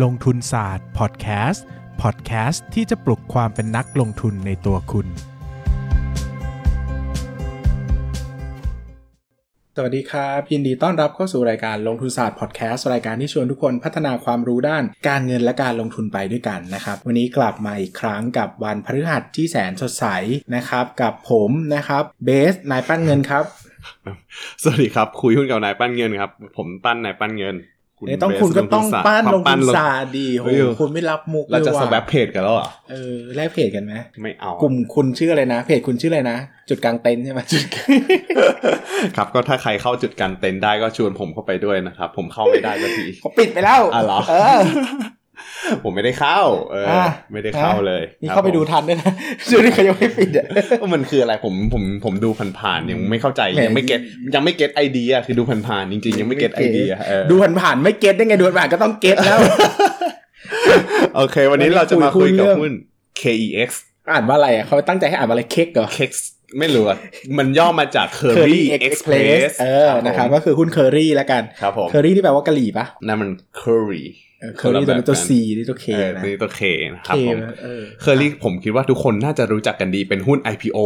ลงทุนศาสตร์พอดแคสต์พอดแคสต์ที่จะปลุกความเป็นนักลงทุนในตัวคุณ สวัสดีครับยินดีต้อนรับเข้าสู่รายการลงทุนศาสตร์พอดแคสต์รายการที่ชวนทุกคนพัฒนาความรู้ด้านการเงินและการลงทุนไปด้วยกันนะครับ วันนี้กลับมาอีกครั้งกับวันพฤหัสที่แสนสดใสนะครับ กับผมนะครับเบสนายปั้นเงินครับ สวัสดีครับคุยหุ้นกับนายปั้นเงินครับ ผมปั้นนายปั้นเงิน เอ้ยต้องคุณก็ต้องปั้นลงทุนศาสสตร์ดีโหเฮ้ยคุณไม่รับมุกเราจะลยสว่แวปเพจกันแล้วเหรอะเออแลกเพจกันไหมไม่เอากลุ่มคุณชื่ออะไรนะ เพจคุณชื่ออะไรนะ จุดกลางเต็นท์ใช่ไหมครับก็ถ้าใครเข้าจุดการเต็นท์ได้ก็ชวนผมเข้าไปด้วยนะครับผมเข้าไม่ได้สักทีเขาปิดไปแล้วอะเหรอเออ ผมไม่ได้เข้า เอออะไม่ได้เข้าเลยนี่เข้าไปดูทันด้วยนะช่วงนี้เขายังไม่ปิดอะว่ามันคืออะไรผมผมผมดูผ่านๆยังไม่เข้าใจแหมยังไม่ get ยังไม่ get idea คือดูผ่านๆจริงๆ ยังไม่ get idea เออดูผ่านๆไม่ get ได้ไงดูผ่านๆก็ต้อง get แล้ว โอเค วันนี้เราจะมาคุยกับคุยเรื่องหุ้น KEX อ่านว่าอะไรอะเขาตั้งใจให้อ่านว่าอะไรเค็กซ์เหรอ KEX ไม่รู้อะมันย่อมาจาก Kerry Express เออนะครับก็คือหุ้นเคอรี่แล้วกันครับผมเคอรี่ที่แปลว่ากะหรี่ปะนั่นมัน Curry Kerry ตัวนี้ตัว C นี่ตัว K เออนะนี่ตัว K นะคเครับผมเออเคอรี่ผมคิดว่าทุกคนน่าจะรู้จักกันดีเป็นหุ้น IPO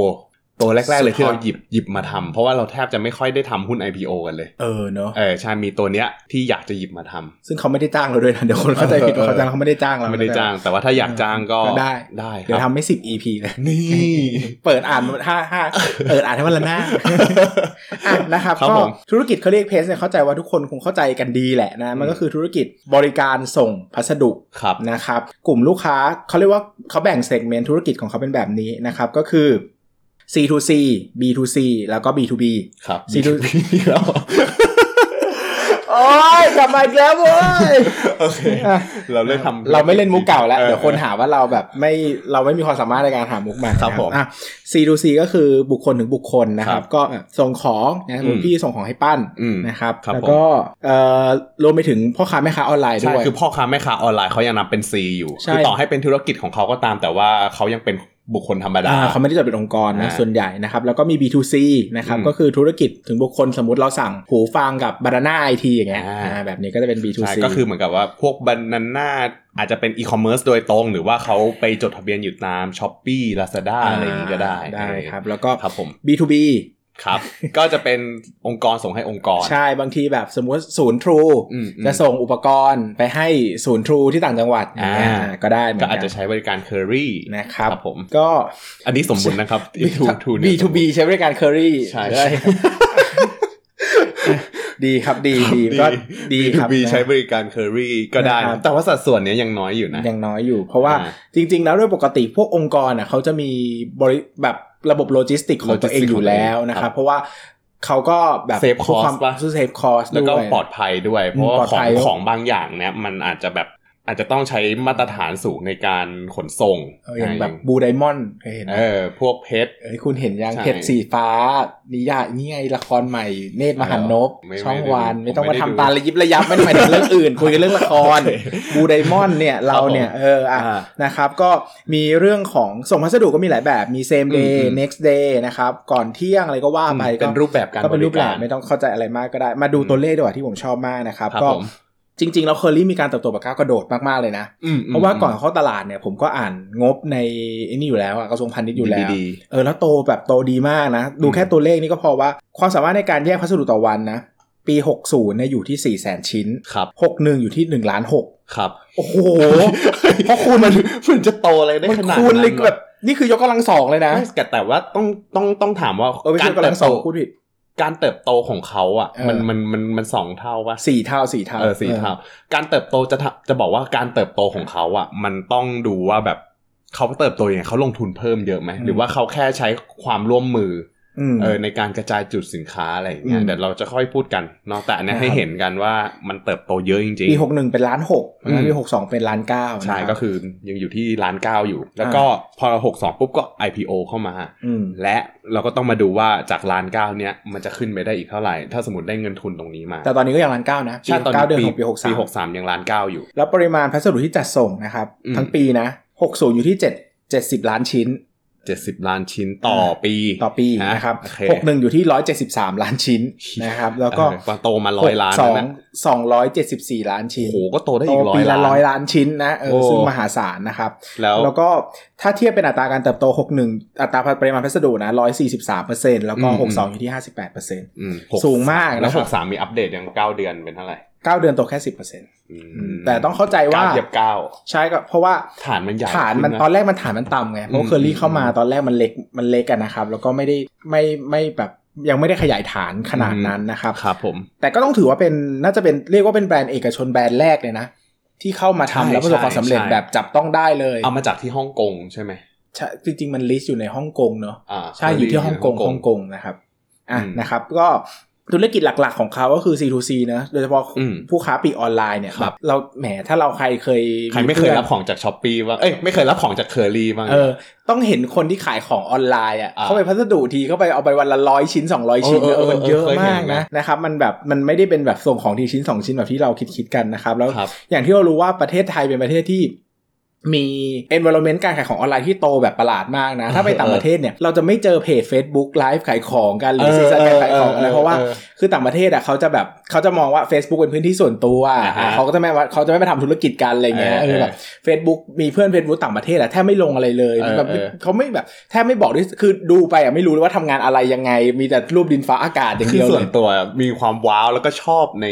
ตัวแรก ๆ เลยที่สุดฮอเราตหยิบหยิบมาทำเพราะว่าเราแทบจะไม่ค่อยได้ทำหุ้น IPO กันเลย เออเนอะเออใช่มีตัวเนี้ยที่อยากจะหยิบมาทำซึ่งเขาไม่ได้จ้างเราด้วยนะเดี๋ยวคนเข้าใจผิดว่าเขาจ้างเขาไม่ได้จ้างเราไม่ได้จ้าง แต่ว่าถ้าอยากจ้างก็ก็ได้ได้คเดี๋ยวรับทำไม่สิบ EP เลยนี่ เปิดอ่านห้าห้าเปิดอ่านให้วันละหน้าอะนะครับครับก็ผมธุรกิจเขาเรียกเพสเนี่ยเข้าใจว่าทุกคนคงเข้าใจกันดีแหละนะมันก็คือธุรกิจบริการส่งพัสดุครับนะครับ กลุ่มลูกค้าเขาเรียกว่าเขาแบ่งเซกเมนต์ธุรกิจของเขาเป็นแบบนี้นะครับก็คือ C2C B2C แล้วก็ B2B ครับซีดูแล้วโอ้ยกลับมาอีกแล้วเว้ยโอเคอะเราเล่นทำเราไม่เล่นมุกเก่าแล้วออเดี๋ยวคนหาว่าเราแบบไม่เราไม่มีความสามารถในการหามุกใหม่ครับผมอะ C2C ก็คือบุคคลถึงบุคคลนะครัครับบก็แบบส่งของนะสมมอืติมพี่ส่งของให้ปั้นอืมนะครับครับ แล้วก็เอ่อรวมไปถึงพ่อค้าแม่ค้าออนไลน์ใช่ด้วยคือพ่อค้าแม่ค้าออนไลน์เขายังนับเป็น C อยู่ใช่คือต่อให้เป็นธุรกิจของเขาก็ตามแต่ว่าเขายังเป็น บุคคลธรรมดาอ่าเขาไม่ได้จดเป็นองค์กรนะอ่าส่วนใหญ่นะครับ แล้วก็มี B2C นะครับอืมก็คือธุรกิจถึงบุคคลสมมติเราสั่งหูฟังกับ Banana IT อย่างเงี้ยอ่าอ่าแบบนี้ก็จะเป็น B2C ใช่ก็คือเหมือนกับว่าพวก Banana อาจจะเป็นอีคอมเมิร์ซโดยตรง หรือว่าเขาไปจดทะเบียนอยู่ตาม Shopee Lazada อะไรอย่างนี้ก็ได้ได้ครับ แล้วก็ครับผม B2B ครับ ก็จะเป็นองค์กรส่งให้องค์กร ใช่บางทีแบบสมมติศูนย์ True อืมอืมจะส่งอุปกรณ์ไปให้ศูนย์ True ที่ต่างจังหวัดอย่างเงี้ยอ่าก็ได้เหมือนก็กันอาจจะใช้บริการเคอรี่นะครับครับผมก็อันนี้สมมุตินะครับทูทู B2B ใช้บริการเคอรี่ใช่ได้ดีครับดีดีก็ดีครับ B ใช้บริการเคอรี่ก็ได้นะครับนะแต่ว่าสัดส่วนเนี้ยยังน้อยอยู่นะยังน้อยอยู่ เพราะว่าอ่าจริง ๆ แล้วโดยปกติพวกองค์กรอะเขาจะมีบริแบบ ระบบโลจิสติกของตัวเอง Logistics อยู่แล้วนะคครัรับบเพราะว่าเขาก็แบบ Save เพื่อความ cost ปะเซฟคอสแล้วก็ด้วยปลอดภัยด้วย เพราะปลว่าอดขอภังยของบางอย่างเนี่ยมันอาจจะแบบ อาจจะต้องใช้มาตรฐานสูงในการขนส่งเอออย่างแบบบูไดมอนด์เคยเห็นไหมเออพวกเพชรเอ้ยคุณเห็นยังใช่เพชรสีฟ้า นิยายนี่ไงละครใหม่เนตรมหันนบไม่ช่องไม่ได้วันดูไม่ต้องผมมาไม่ได้ทำดูตาระยิบระยับไม่ได้หมายถึงเรื่องอื่น คุยกันเรื่องละครโอเคบูไดมอนด์เนี่ยเราเนี่ยผมเอออะอ่านะครับก็มีเรื่องของส่งพัสดุก็มีหลายแบบมี same day อืมอืม next day นะครับก่อนเที่ยงอะไรก็ว่าไปเป็นรูปแบบการก็เป็นรูปแบบบไม่ต้องเข้าใจอะไรมากก็ได้ มาดูตัวเลขดีกว่าที่ผมชอบมากนะครับครับก็ผม จริง ๆ แล้วเคอรี่มีการเติบโตแบบก้าวกระโดดมากๆเลยนะอืมเพราะว่าก่อนเข้าตลาดเนี่ยผมก็อ่านงบในไอ้นี่อยู่แล้วอะกระทรวงพาณิชย์อยู่แล้วดีเออแล้วโตแบบโตดีมากนะ ดูแค่ตัวเลขนี่ก็พอว่าความสามารถในการแยกพัสดุต่อวันนะ ปี 60เนี่ยอยู่ที่4 0 0 0 0 0 ชิ้นครับ61 อยู่ที่1ล้าน6ครับ โอ้โหเพราะคูณมันมันจะโตอะไรได้มันขนาดคูณเลยนั้นแบบนี่คือยกกำลังสองเลยนะไม่แต่แต่ว่าต้องต้องต้องถามว่าเออไม่ใช่ยกกำลังสองพูดผิด การเติบโตของเขาอะเออมันมันมันมันสองเท่าวะสี่เท่าสี่เท่าเออสี่เท่า การเติบโตจะทำจะบอกว่าการเติบโตของเขาอะ มันต้องดูว่าแบบเขาเติบโตยังไงเขาลงทุนเพิ่มเยอะไหมหรือว่าเขาแค่ใช้ความร่วมมืออืม เออในการกระจายจุดสินค้าอะไรอย่างเงี้อืยมเดี๋ยวเราจะค่อยพูดกันเนาะแต่อันเนี้ยนะครับให้เห็นกันว่ามันเติบโตเยอะจริงปี61เป็นล้านหกอืมปีหกสองเป็นล้านเก้าๆใช่นะครับก็คือยังอยู่ที่ล้านเก้าอยู่ แล้วก็พอหกสองปุ๊บก็ IPO เข้ามาอืมและเราก็ต้องมาดูว่าจากล้านเก้าเนี้ยมันจะขึ้นไปได้อีกเท่าไหร่ ถ้าสมมติได้เงินทุนตรงนี้มา แต่ตอนนี้ก็ยังล้านเก้านะใช่ตอนเก้านี้เดือนปีของปีหกสามปีหกสามยังล้านเก้าอยู่ แล้วปริมาณพัสดุที่จัดส่งนะครับอืมทั้งปีนะ60อยู่ที่7 70ล้านชิ้น 70 ล้านชิ้นต่อปี ต่อปีนะนะครับโอเคหกหนึ่งอยู่ที่ร้อยเจ็ดสิบสามล้านชิ้นนะครับ แล้วก็เออโตมาร้อยล้านสแล้อวงนะสองร้อยเจ็ดสิบสี่ล้านชิ้นโอ้โหก็โตได้โตอีกร้อปียละล้านร้อยล้านชิ้นนะเออโอ้ซึ่งมหาศาลนะครับ แล้วแล้วก็ถ้าเทียบเป็นอัตราการเติบโต 61 อัตราปริมาณพัสดุนะ 143%แล้วก็อืม62 อยู่ที่ 58%อืมสูงมากแล้วนะครับหกสามมีอัปเดตยังเก้าเดือนเป็นเท่าไหร่ 9เดือนโตแค่10%อืมแต่ต้องเข้าใจว่าเก้าเทียบเก้าใช่ก็เพราะว่าฐานมันใหญ่ฐานมันขึ้ะตอนแรกมันฐานมันต่ำไงเพราะอืมเคอรี่เข้ามาอืมตอนแรกมันเล็กมันเล็กกันนะครับ แล้วก็ไม่ได้ไม่ไม่แบบยังไม่ได้ขยายฐานขนาดนั้นนะครับครับผมแต่ก็ต้องถือว่าเป็นน่าจะเป็นเรียกว่าเป็นแบรนด์เอกชนแบรนด์แรกเลยนะ ที่เข้ามาทำใช่แล้วประสบความสำเร็จใช่แบบจับต้องได้เลย เอามาจากที่ฮ่องกงใช่ไหมใช่จริงๆมัน list อยู่ในฮ่องกงเนอะอ่าใช่อยู่ที่ฮ่องกงฮ่องกงนะครับอะอืมนะครับ ก็ ธุรกิจหลักๆของเขาก็คือ C2C นะโดยเฉพาะอืมผู้ค้าปลีกออนไลน์เนี่ยครับแบบเราแหมถ้าเราใครเคยใครไม่เคยรับของจาก Shopee ว่างเอ้ยไม่เคยรับของจากเคอรี่บ้างเออต้องเห็นคนที่ขายของออนไลน์อะอ่าเข้าไปพัสดุทีเข้าไปเอาไปวันละร้อยชิ้น 200 ชิ้นเออเออมันเยอะเออเคยเห็นมากนะนะครับมันแบบมันไม่ได้เป็นแบบส่งของทีชิ้น 2 ชิ้นแบบที่เราคิดคิดๆกันนะครับแล้วครับอย่างที่เรารู้ว่าประเทศไทยเป็นประเทศที่ มี environment การขายของออนไลน์ที่โตแบบประหลาดมากนะ ถ้าไปต่างประเทศเนี่ย เราจะไม่เจอเพจ Facebook ไลฟ์ขายของกัน หรือ season การขายของนะเพราะว่าออคือต่างประเทศอะเขาจะแบบเขาจะมองว่า Facebook เป็นพื้นที่ส่วนตัวอ่าฮะอะเขาก็จะไม่ว่าเขาจะไม่ไปทำธุรกิจกันอะไรเงี้ยเออเออแบบ Facebook มีเพื่อน Facebook ต่างประเทศอะแทบไม่ลงอะไรเลยเออแบบเออเขาไม่แบบแทบไม่บอกด้วยคือดูไปอะไม่รู้เลยว่าทำงานอะไรยังไง มีแต่รูปดินฟ้าอากาศอย่างคือเดียวส่เลวนยตัวมีความว้าวแล้วก็ชอบใน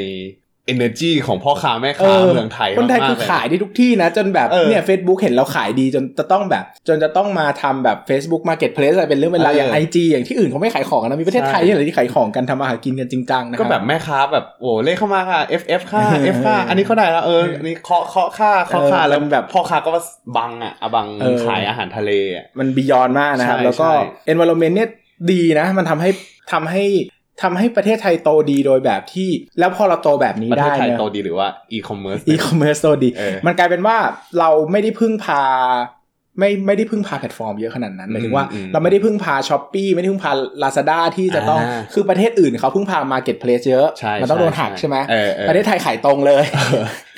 energy ของพ่อค้าแม่เอค้าอเมืองไทยคนไทยมกๆคือเลขายได้ทุกที่นะ จนแบบเออเนี่ย Facebook เห็นเราขายดีจนจะต้องแบบ จนจะต้องมาทำแบบ Facebook Marketplace อะไรเป็นเรื่องเวลาวเออออย่าง IG อย่างที่อื่นเขาไม่ขายของกันนะมีประเทศไทยใช่นี่แหละที่ขายของกันทำอาหารกินกันจริงจังนะคก็รับแบบแม่ค้าแบบโอ้เลขเข้ามาค่ะ FF ค่า F ค่าอันนี้เขาได้แล้วเอออันนี้เคาะเคาะค่ะเคาะค่ะเออแล้วมันแบบพ่อค้าก็ว่าบังอะอะบังเออขายอาหารทะเลอะมัน beyond มากนะครับใช่แล้วก็ใช่ environment เนี่ยดีนะ มันทำให้ทำให้ ทำให้ประเทศไทยโตดีโดยแบบที่ แล้วพอเราโตแบบนี้ประเทได้ศไทยเนี่ยโตดีหรือว่า e-commerce e-commerce โตดีเออมันกลายเป็นว่าเราไม่ได้พึ่งพา ไม่ไม่ได้พึ่งพาแพลตฟอร์มเยอะขนาดนั้นหมายถึงว่าอืมเราไม่ได้พึ่งพา Shopee ไม่ได้พึ่งพา Lazada ที่จะต้องอ่าคือประเทศอื่นเขาพึ่งพา marketplace เยอะใช่มันต้องโดนใช่หักใช่ไหมเออเออประเทศไทยขายตรงเลย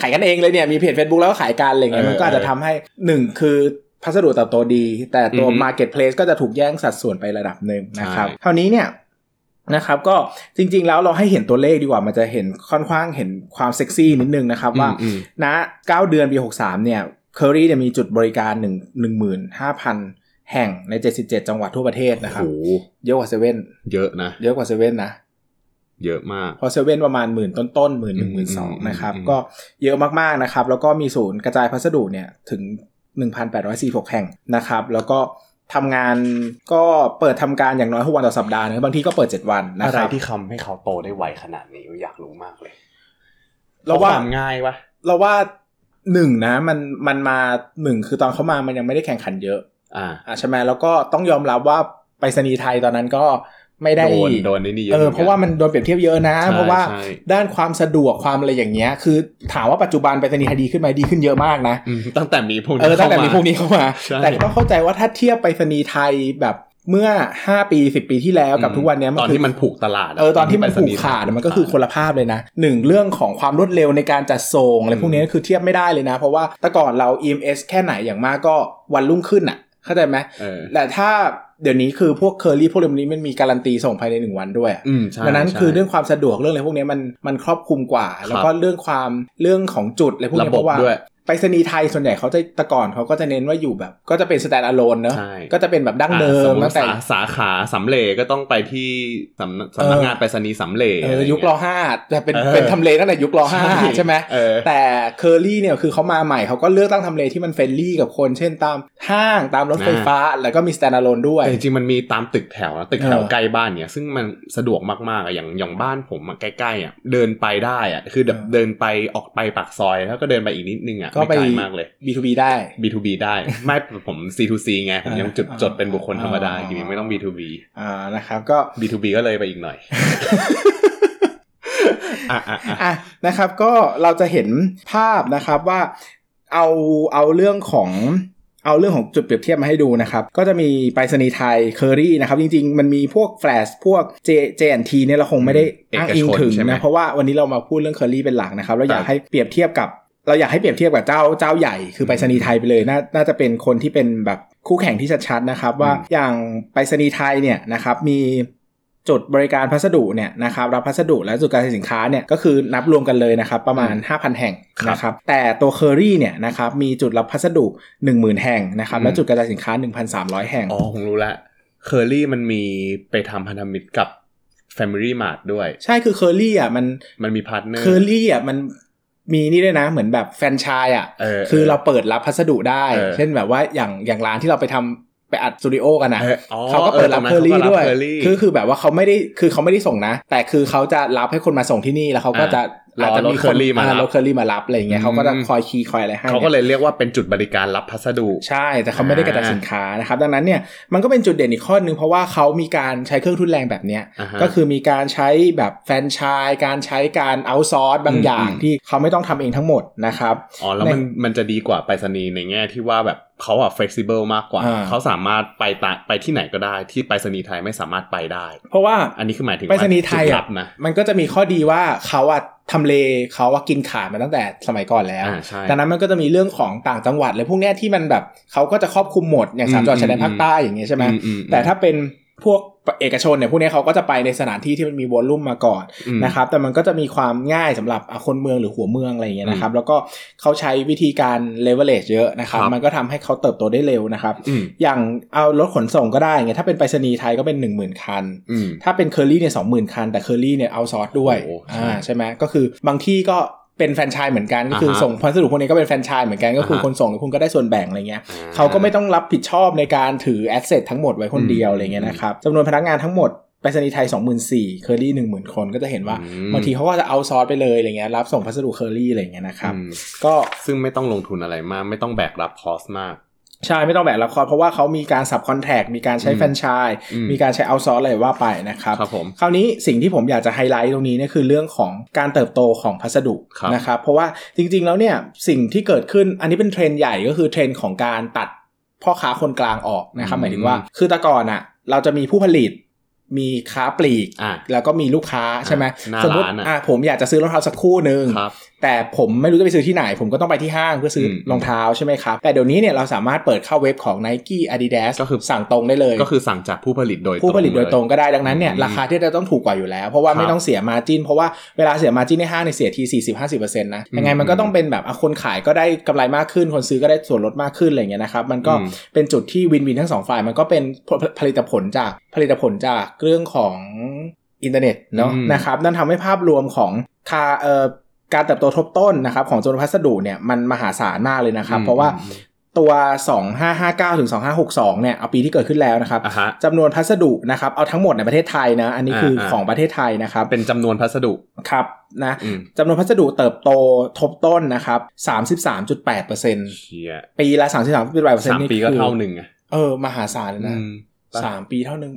ขายกันเองเลยเนี่ยมีเพจ Facebook แล้วก็ขายกันอะไรเงี้ยเออมันก็อาจจะทำให้หนึ่งคือพัสดุเติบโตดี แต่ตัวอือฮึ Marketplace ก็จะถูกแย่งสัดส่วนไประดับหนึ่งนะครับใช่เท่านี้เนี่ย นะครับก็จริง ๆ แล้วเราให้เห็นตัวเลขดีกว่ามันจะเห็นค่อนข้างเห็นความเซ็กซี่นิดนึงนะครับว่าอืมณ9เดือนปี63เนี่ยเคอรี่เนี่ยมีจุดบริการ 1 15,000 แห่งใน 77 จังหวัดทั่วประเทศนะคโอ้รับโหเยอะกว่าเซเว่นเยอะนะ เยอะกว่าเซเว่นนะ เยอะมากเพอเซเว่นประมาณหมื่นต้นๆหมื่นหนึ่งหมื่นสองอืมนะครับอืมก็เยอะมากๆนะครับ แล้วก็มีศูนย์กระจายพัสดุเนี่ยถึง 1,846 แห่งนะครับ แล้วก็ ทำงานก็เปิดทำการอย่างน้อย6วันต่อสัปดาห์นะบางทีก็เปิด7วันนะอะคไรรับที่ทำให้เขาโตได้ไวขนาดนี้อยากรู้มากเลย เราว่าควมง่ายปะเราว่าหนึ่งนะ มันมันมาหนึ่งคือตอนเขามามันยังไม่ได้แข่งขันเยอะ อ่าอะใช่ไหมแล้วก็ต้องยอมรับว่าไปรษณีย์ไทยตอนนั้นก็ ไม่ได้โดนโดนนี่เยอะเออหมืนกันเพราะว่ามันโดนเปรียบเทียบเยอะนะใช่เพราะว่าใช่ด้านความสะดวกความอะไรอย่างเงี้ย คือถามว่าปัจจุบันไปรษณีย์ไทยดีขึ้นไหมดีขึ้นเยอะมากนะอืมตั้งแต่มีพวกนี้เออตั้งแต่เข้าามีพวกนี้เข้ามาใช่แต่ต้องเข้าใจว่าถ้าเทียบไปรษณีย์ไทยแบบเมื่อ 5 ปี 10 ปีที่แล้วกับทุกวันเนี้ยตอนคืที่มันผูกตลาดะเออตอนที่มันผูกไปสขาดย์มันก็คือคนละภาพเลยนะหนึ่งเรื่องของความรวดเร็วในการจัดส่งอะไรพวกนี้คือเทียบไม่ได้เลยนะ เพราะว่าแต่ก่อนเรา EMS แค่ไหนอย่างมากก็วันรุ่งขึ้นอะ เข้าใจไหมเออแต่ถ้า เดี๋ยวนี้คือพวกเคอรี่พวกเรื่องนี้มันมีการันตีส่งภายในหนึ่งวันด้วยอะอืมใช่ดังนั้นใช่คือเรื่องความสะดวกเรื่องอะไรพวกนี้มันมันครอบคลุมกว่า แล้วก็เรื่องความเรื่องของจุดอะไรพวกนี้ระบบเพราะว่าด้วย ไปรษณีย์ไทยส่วนใหญ่เขาจะแต่ก่อนเขาก็จะเน้นว่าอยู่แบบ ก็จะเป็นสแตนด์อะโลนเนอะใช่ก็จะเป็นแบบดั้งเดิอะสมมมุตั้ติงแต่สาสาขาสำเร็จก็ต้องไปที่สำนักสำนักงานไปรษณีย์สำเร็จเออยุครอห้าจะเป็นเออเป็นทำเลตั้งแต่ยุครอห้าใช่ไหมเออแต่เคอรี่เนี่ยคือเขามาใหม่เขาก็เลือกตั้งทำเลที่มัน friendly กับคน เช่นตามห้างตามรถไฟฟ้า แล้วก็มี stand-alone ด้วยแต่จริงๆมันมีตามตึกแถวนะตึกแถวเออใกล้บ้านเนี่ยซึ่งมันสะดวกมากๆอะอย่างอย่างบ้านผมอะใกล้ๆอะเดินไปได้อะคือแบบเออเดินไปออกไปปากซอยแล้วก็เดินไปอีกนิดนึงอะก็ไม่ไปไกลมากเลย B2B ได้ B2B ได้ ไม่ผม C2C ไง ผมยังจุดอ่าจดเป็นบุคคลธรรมดาอ่าอยู่ยังไม่ต้อง B2B อ่านะครับ ก็ B2B ก็เลยไปอีกหน่อยอะอะอะอะนะครับ ก็เราจะเห็นภาพนะครับว่าเอาเอาเรื่องของเอาเรื่องของจุดเปรียบเทียบมาให้ดูนะครับ ก็จะมีไปรษณีย์ไทยเคอรี่นะครับ จริง ๆ มันมีพวกแฟลชพวก J JNT เนี่ยเราคงไม่ได้อ้างอิงถึงเอกชนใช่ไหมนะ เพราะว่าวันนี้เรามาพูดเรื่องเคอรี่เป็นหลักนะครับ เราอยากครับให้เปรียบเทียบกับ เราอยากให้เปรียบเทียบกับเจ้าเจ้าใหญ่คือไปรษณีย์ไทยไปเลยน่าน่าจะเป็นคนที่เป็นแบบคู่แข่งที่ชัดๆนะครับ ว่าอย่างไปรษณีย์ไทยเนี่ยนะครับมีจุดบริการพัสดุเนี่ยนะครับรับพัสดุและจุดกระจายสินค้าเนี่ยก็คือนับรวมกันเลยนะครับประมาณ 5,000 แห่งนะครับแต่ตัวเคอรี่เนี่ยนะครับมีจุดรับพัสดุ 10,000 แห่งนะครับและจุดกระจายสินค้า 1,300 แห่งอ๋อผมรู้ละเคอรี่มันมีไปทำพันธมิตรกับ Family Mart ด้วย ใช่คือเคอรี่อะมันมันมี partner Kerry อะมัน มีนี่ด้วยนะเหมือนแบบแฟรนไชส์อะเออคือเราเปิดรับพัสดุได้เออเช่นแบบว่าอย่างอย่างร้านที่เราไปทำไปอัดสตูดิโอกันนะเอออ๋อเขาก็เปิดรับเออเคอรี่ตรงนั้นเขาก็รับด้วย Curly คือคือแบบว่าเขาไม่ได้คือเขาไม่ได้ส่งนะ แต่คือเขาจะรับให้คนมาส่งที่นี่แล้วเขาก็จะร ออาจจะรถมี Curly มารับรถเคอรี่มารับอะไรอย่างเงี้ยอืมเขาก็จะคอย key คอยอะไรให้เขาก็เลยเรียกว่าเป็นจุดบริการรับพัสดุ ใช่แต่เขาไม่ได้กระจายสินค้านะครับดังนั้นเนี่ยมันก็เป็นจุดเด่นอีกข้อหนึ่งเพราะว่าเขามีการใช้เครื่องทุ่นแรงแบบเนี้ยอ่าฮะก็คือมีการใช้แบบแฟรนไชส์การใช้การ outsource บางอืมอย่างอืมที่เขาไม่ต้องทำเองทั้งหมดนะครับอ๋อแล้วมันในมันจะดีกว่าไปรษณีย์ในแง่ที่ว่าแบบเขาอะ flexible มากกว่าอ่าเขาสามารถไปตะไปที่ไหนก็ได้ที่ไปรษณีย์ไทยไม่สามารถไปได้ เพราะว่าอันนี้คือหมายถึงไปรษณีย์ไทยจุดอะลับนะมันก็จะมีข้อดีว่าเขาอะ ทำเลเขาว่ากินขาดมาตั้งแต่สมัยก่อนแล้วอ่าใช่ดังนั้นมันก็จะมีเรื่องของต่างจังหวัดเลยพวกเนี้ยที่มันแบบเขาก็จะครอบคลุมหมดอย่างสามอืมจังหวัดชายแดนอืมภาคใต้อย่างเงี้ยใช่ไหมอืมอืมแต่ถ้าเป็น พวกเอกชนเนี่ยพวกเนี้ยเขาก็จะไปในสถานที่ที่มันมีวอลลุ่มมาก่อนอืมนะครับแต่มันก็จะมีความง่ายสำหรับอะคนเมืองหรือหัวเมืองอะไรอย่างเงี้ยนะครับ แล้วก็เขาใช้วิธีการ leverage เยอะนะครับครับมันก็ทำให้เขาเติบโตได้เร็วนะครับอืมอย่างเอารถขนส่งก็ได้ไงถ้าเป็นไปรษณีย์ไทยก็เป็น 10,000 คันอืมถ้าเป็นเคอรี่เนี่ยสองหมื่นคัน แต่เคอรี่เนี่ย outsource ด้วยโอ้ใช่อ่าใช่ไหมก็คือบางที่ก็ เป็นแฟรนไชส์เหมือนกันก็คืออ่าฮะส่งพัสดุพวกนี้ก็เป็นแฟรนไชส์เหมือนกันก็คืออ่าฮะคนส่งคุณก็ได้ส่วนแบ่งอะไรเงี้ยอ่เขาก็ไม่ต้องรับผิดชอบในการถือ asset ทั้งหมดไว้คนเดียวอืมอะไรเงี้ยนะครับจำนวนพนักงานทั้งหมดไปรษณีย์ไทย 24,000เคอรี่ 10,000 คนก็จะเห็นว่าอืมบางทีเขาก็จะ outsource ไปเลยอะไรเงี้ยรับส่งพัสดุเคอรี่อะไรเงี้ยนะครับอืมก็ซึ่งไม่ต้องลงทุนอะไรมาก ไม่ต้องแบกรับ cost มาก ใช่ไม่ต้องแบกรับคอร์สเพราะว่าเขามีการ subcontract มีการใช้อืมแฟรนไชส์อืมมีการใช้ outsource อะไรว่าไปนะครับครับผมคราวนี้สิ่งที่ผมอยากจะไฮไลท์ตรงนี้เนี่ยคือเรื่องของการเติบโตของพัสดุครับนะครับเพราะว่าจริง ๆ แล้วเนี่ยสิ่งที่เกิดขึ้นอันนี้เป็นเทรนด์ใหญ่ก็คือเทรนด์ของการตัดพ่อค้าคนกลางออกนะครับหมายถึงว่าคือแต่ก่อนอะเราจะมีผู้ผลิตมีค้าปลีกอะแล้วก็มีลูกค้าใช่ไหมหน้าสมมติร้านอะอะผมอยากจะซื้อรองเท้าสักคู่หนึ่งครับ แต่ผมไม่รู้จะไปซื้อที่ไหน ผมก็ต้องไปที่ห้างเพื่อซื้ออมรองเท้าใช่ไหมครับ แต่เดี๋ยวนี้เนี่ยเราสามารถเปิดเข้าเว็บของ Nike Adidas ก็คือสั่งตรงได้เลย ก็คือสั่งจากผู้ผลิตโดยผู้ผลิตโดยตรงเลก็ได้ดังนั้นเนี่ยอืมราคาที่จะต้องถูกกว่าอยู่แล้ว เพราะว่าครับไม่ต้องเสียมาจินเพราะว่าเวลาเสียมาจินในห้างในยเสียที40-50%นะยังไงมันก็ต้องเป็นแบบอะคนขายก็ได้กำไรมากขึ้น คนซื้อก็ได้ส่วนลดมากขึ้นอะไรอย่างเงี้ยนะครับมันก็อืมเป็นจุดที่วินวินทั้งสองฝ่ายมันก็เป็นผลผลิตผลจากผลิตผลจากเรื่องของอินเทอร์เน็ตเนาะอืมนะครับนั่นทำให้ภาพรวมของคาเอ่อ การเติบโตทบต้นนะครับของจำนวนพัสดุเนี่ยมันมหาศาลมากเลยนะครับ เพราะว่าอืมตัว 2559 ถึง 2562 เนี่ย เอาปีที่เกิดขึ้นแล้วนะครับอะฮะจำนวนพัสดุนะครับ เอาทั้งหมดในประเทศไทยนะ อันนี้คืออาอ่าของประเทศไทยนะครับ เป็นจำนวนพัสดุ ครับนะอืมจำนวนพัสดุเติบโตทบต้นนะครับ 33.8%เฉลี่ยปีละ 33.8%สามนี่ปีก็คือเท่าหนึ่งอะเออ มหาศาลเลยนะอืมสามปีเท่านึง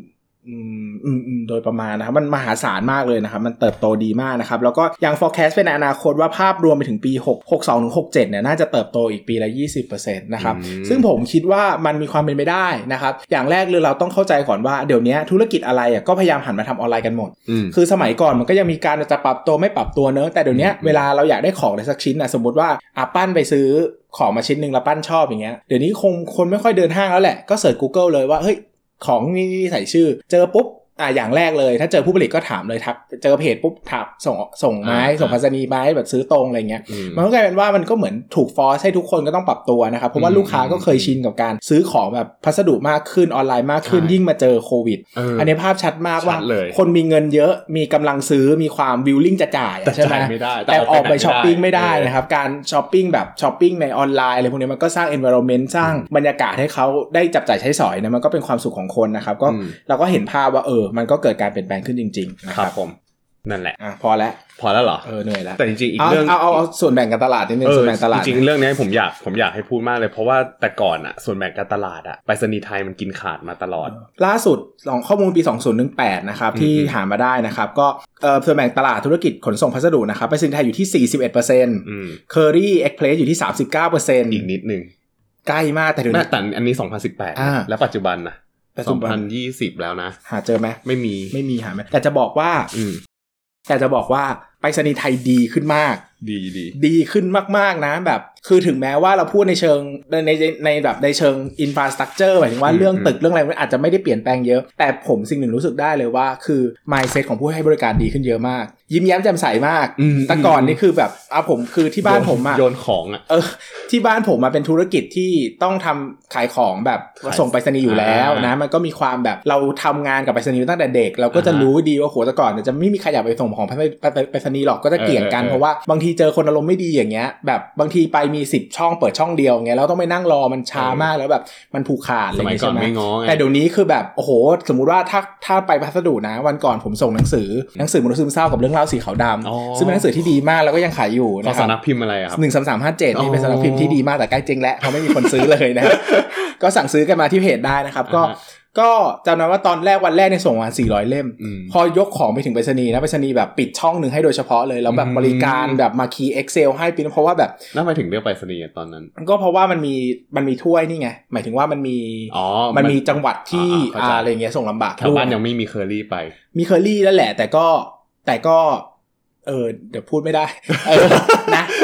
อืมอืมอืมโดยประมาณนะครับ มันมหาศาลมากเลยนะครับ มันเติบโตดีมากนะครับ แล้วก็ยัง forecast เป็นในอนาคตว่าภาพรวมไปถึงปี 6 62ถึง67เนี่ยน่าจะเติบโตอีกปีละ 20%นะครับอืมซึ่งผมคิดว่ามันมีความเป็นไปได้นะครับ อย่างแรกเลยเราต้องเข้าใจก่อนว่าเดี๋ยวนี้ธุรกิจอะไรอะก็พยายามหันมาทำออนไลน์กันหมดอืมคือสมัยก่อนมันก็ยังมีการจะปรับตัวไม่ปรับตัวเนอะแต่เดี๋ยวนี้อืมเวลาเราอยากได้ของอะไรสักชิ้นนะสมมติว่าอะปั้นไปซื้อของมาชิ้นหนึ่งแล้วปั้นชอบอย่างเงี้ยเดี๋ยวนี้คงคนไม่ค่อยเดินห้างแล้วแหละก็เสิร์ช Google เลยว่าเฮ้ย ของนี่ใส่ชื่อ เจอปุ๊บ อะอย่างแรกเลยถ้าเจอผู้ผลิตก็ถามเลยทักเจอเพจปุ๊บถามส่งส่งไหมอ่าส่งไปรษณีย์ไหมแบบซื้อตรงอะไรเงี้ยอืมมันก็กลายเป็นว่ามันก็เหมือนถูก force ให้ทุกคนก็ต้องปรับตัวนะครับเพราะว่าอืมลูกค้าก็เคยชินกับการซื้อของแบบพัสดุมากขึ้นออนไลน์มากขึ้นใช่ยิ่งมาเจอโควิดเอออันนี้ภาพชัดมากว่าชัดเลยคนมีเงินเยอะมีกำลังซื้อมีความ willing จะจ่ายอะแต่ใช่ไหมจ่ายไม่ได้แต่ออกไปช้อปปิ้งไม่ได้เออนะครับการช้อปปิ้งแบบช้อปปิ้งในออนไลน์อะไรพวกนี้มันก็สร้าง environment สร้างบรรยากาศให้เขาได้จับจ่ายใช้สอยนะมันก็เป็นความสุขของคนนะครับก็อืมเราก็เห็นภาพว่าเออมันก็เกิดการเปลี่ยนแปลงขึ้นจริงๆนะคครัรับบผมนั่นแหละอะพอแล้วพอแล้วเหรอเออเหนื่อยแล้วแต่จริงๆอีกเอาเรื่องเอาเอาเอาส่วนแบ่งการตลาดนิดนึงเอส่วนแบ่งตลาดจริงๆเรื่องนี้ผมอยากผมอยากให้พูดมากเลยเพราะว่าแต่ก่อนอะส่วนแบ่งการตลาดอะไปรษณีย์ไทยมันกินขาดมาตลอด ล่าสุดของข้อมูลปี 2018 นะครับที่อืมหามาได้นะครับ ก็เอ่อส่วนแบ่งตลาดธุรกิจขนส่งพัสดุนะครับไปรษณีย์ไทยอยู่ที่ 41%อืม Kerry Express อยู่ที่ 39%อีกนิดนึงใกล้มากแต่เดี๋ยวแม่นี้แต่อันนี้อ่า2018 แล้วปัจจุบันนะ ปัจจุบัน2020แล้วนะ หาเจอไหมไม่มีไม่มีหาไหมแต่จะบอกว่า อืมแต่จะบอกว่าไปรษณีย์ไทยดีขึ้นมาก ดีดีดีขึ้นมากๆนะ แบบคือถึงแม้ว่าเราพูดในเชิงในในในแบบในเชิงอินฟราสตรักเจอร์หมายถึงว่าอืมเรื่องอืมตึกเรื่องอะไรมันอาจจะไม่ได้เปลี่ยนแปลงเยอะ แต่ผมสิ่งหนึ่งรู้สึกได้เลยว่า คือ mindset ของผู้ให้บริการดีขึ้นเยอะมาก ยิ้มแย้มแจ่มใสมากอืมแต่ก่อนนี่คือแบบอะผมคือที่บ้านผมอะโยนของอะเออที่บ้านผมมาเป็นธุรกิจที่ต้องทำขายของแบบขายส่งไปรษณีย์อยู่แล้วอ่านนะมันก็มีความแบบเราทำงานกับไปรษณีย์ตั้งแต่เด็ก เราก็จะอ่าฮะรู้ดีว่าโหแต่ก่อนเนี่ยจะไม่มีใครอยากไปส่งของไปไปไปไปรษณีย์หรอกก็จะเกี่ยงกันเออเออเพราะว่าบางทีเจอคนอารมณ์ไม่ดีอย่างเงี้ยแบบบางทีไปมี10ช่องเปิดช่องเดียวเงี้ยเราต้องไปนั่งรอมันช้ามากแล้วแบบมันผูกขาดอะไรสมัยเงี้ยก่อนใช่ไหมไม่ง้อไงแต่เดี๋ยวนี้คือแบบโอ้โห สมมุติว่าถ้าถ้าไปพัสดุนะ วันก่อนผมส่งหนังสือหนังสือมนุษย์ซึมเศร้ากับเรื่องเล่าสีขาวดอ๋อำซึ่งเป็นหนังสือที่ดีมากแล้วก็ยังขายอยู่เขานะคสารับนักพิมพ์อะไรอะครับหนึ่งสามสามห้าเจ็ดอ๋นี่อเป็นสำนักพิมพ์ที่ดีมากแต่ใกล้เจ๊งแล้วเพราะไม่มีคนซื้อเลยนะครับก็สั่งซื้อกันมาที่เพจได้นะครับก็อ่าฮะ ก็จำได้ว่าตอนแรกวันแรกเนี่ยส่งมาสี่ร้อยเล่มอืมพอยกของไปถึงไปรษณีย์นะไปรษณีย์แบบปิดช่องหนึ่งให้โดยเฉพาะเลย แล้วแบบอืมบริการแบบมาคีย์ Excel ให้ปีนเพราะว่าแบบน่าไปถึงเรื่องไปรษณีย์อะตอนนั้น ก็เพราะว่ามันมีมันมีถ้วยนี่ไง หมายถึงว่ามันมีอ๋อมันมีจังหวัดที่อ่าเข้าใจอ่าอะไรเงี้ยส่งลำบากแถวบ้านด้วยยังไม่มีเคอรี่ไป มีเคอรี่แล้วแหละ แต่ก็แต่ก็ เออเดี๋ยวพูดไม่ได้เออนะ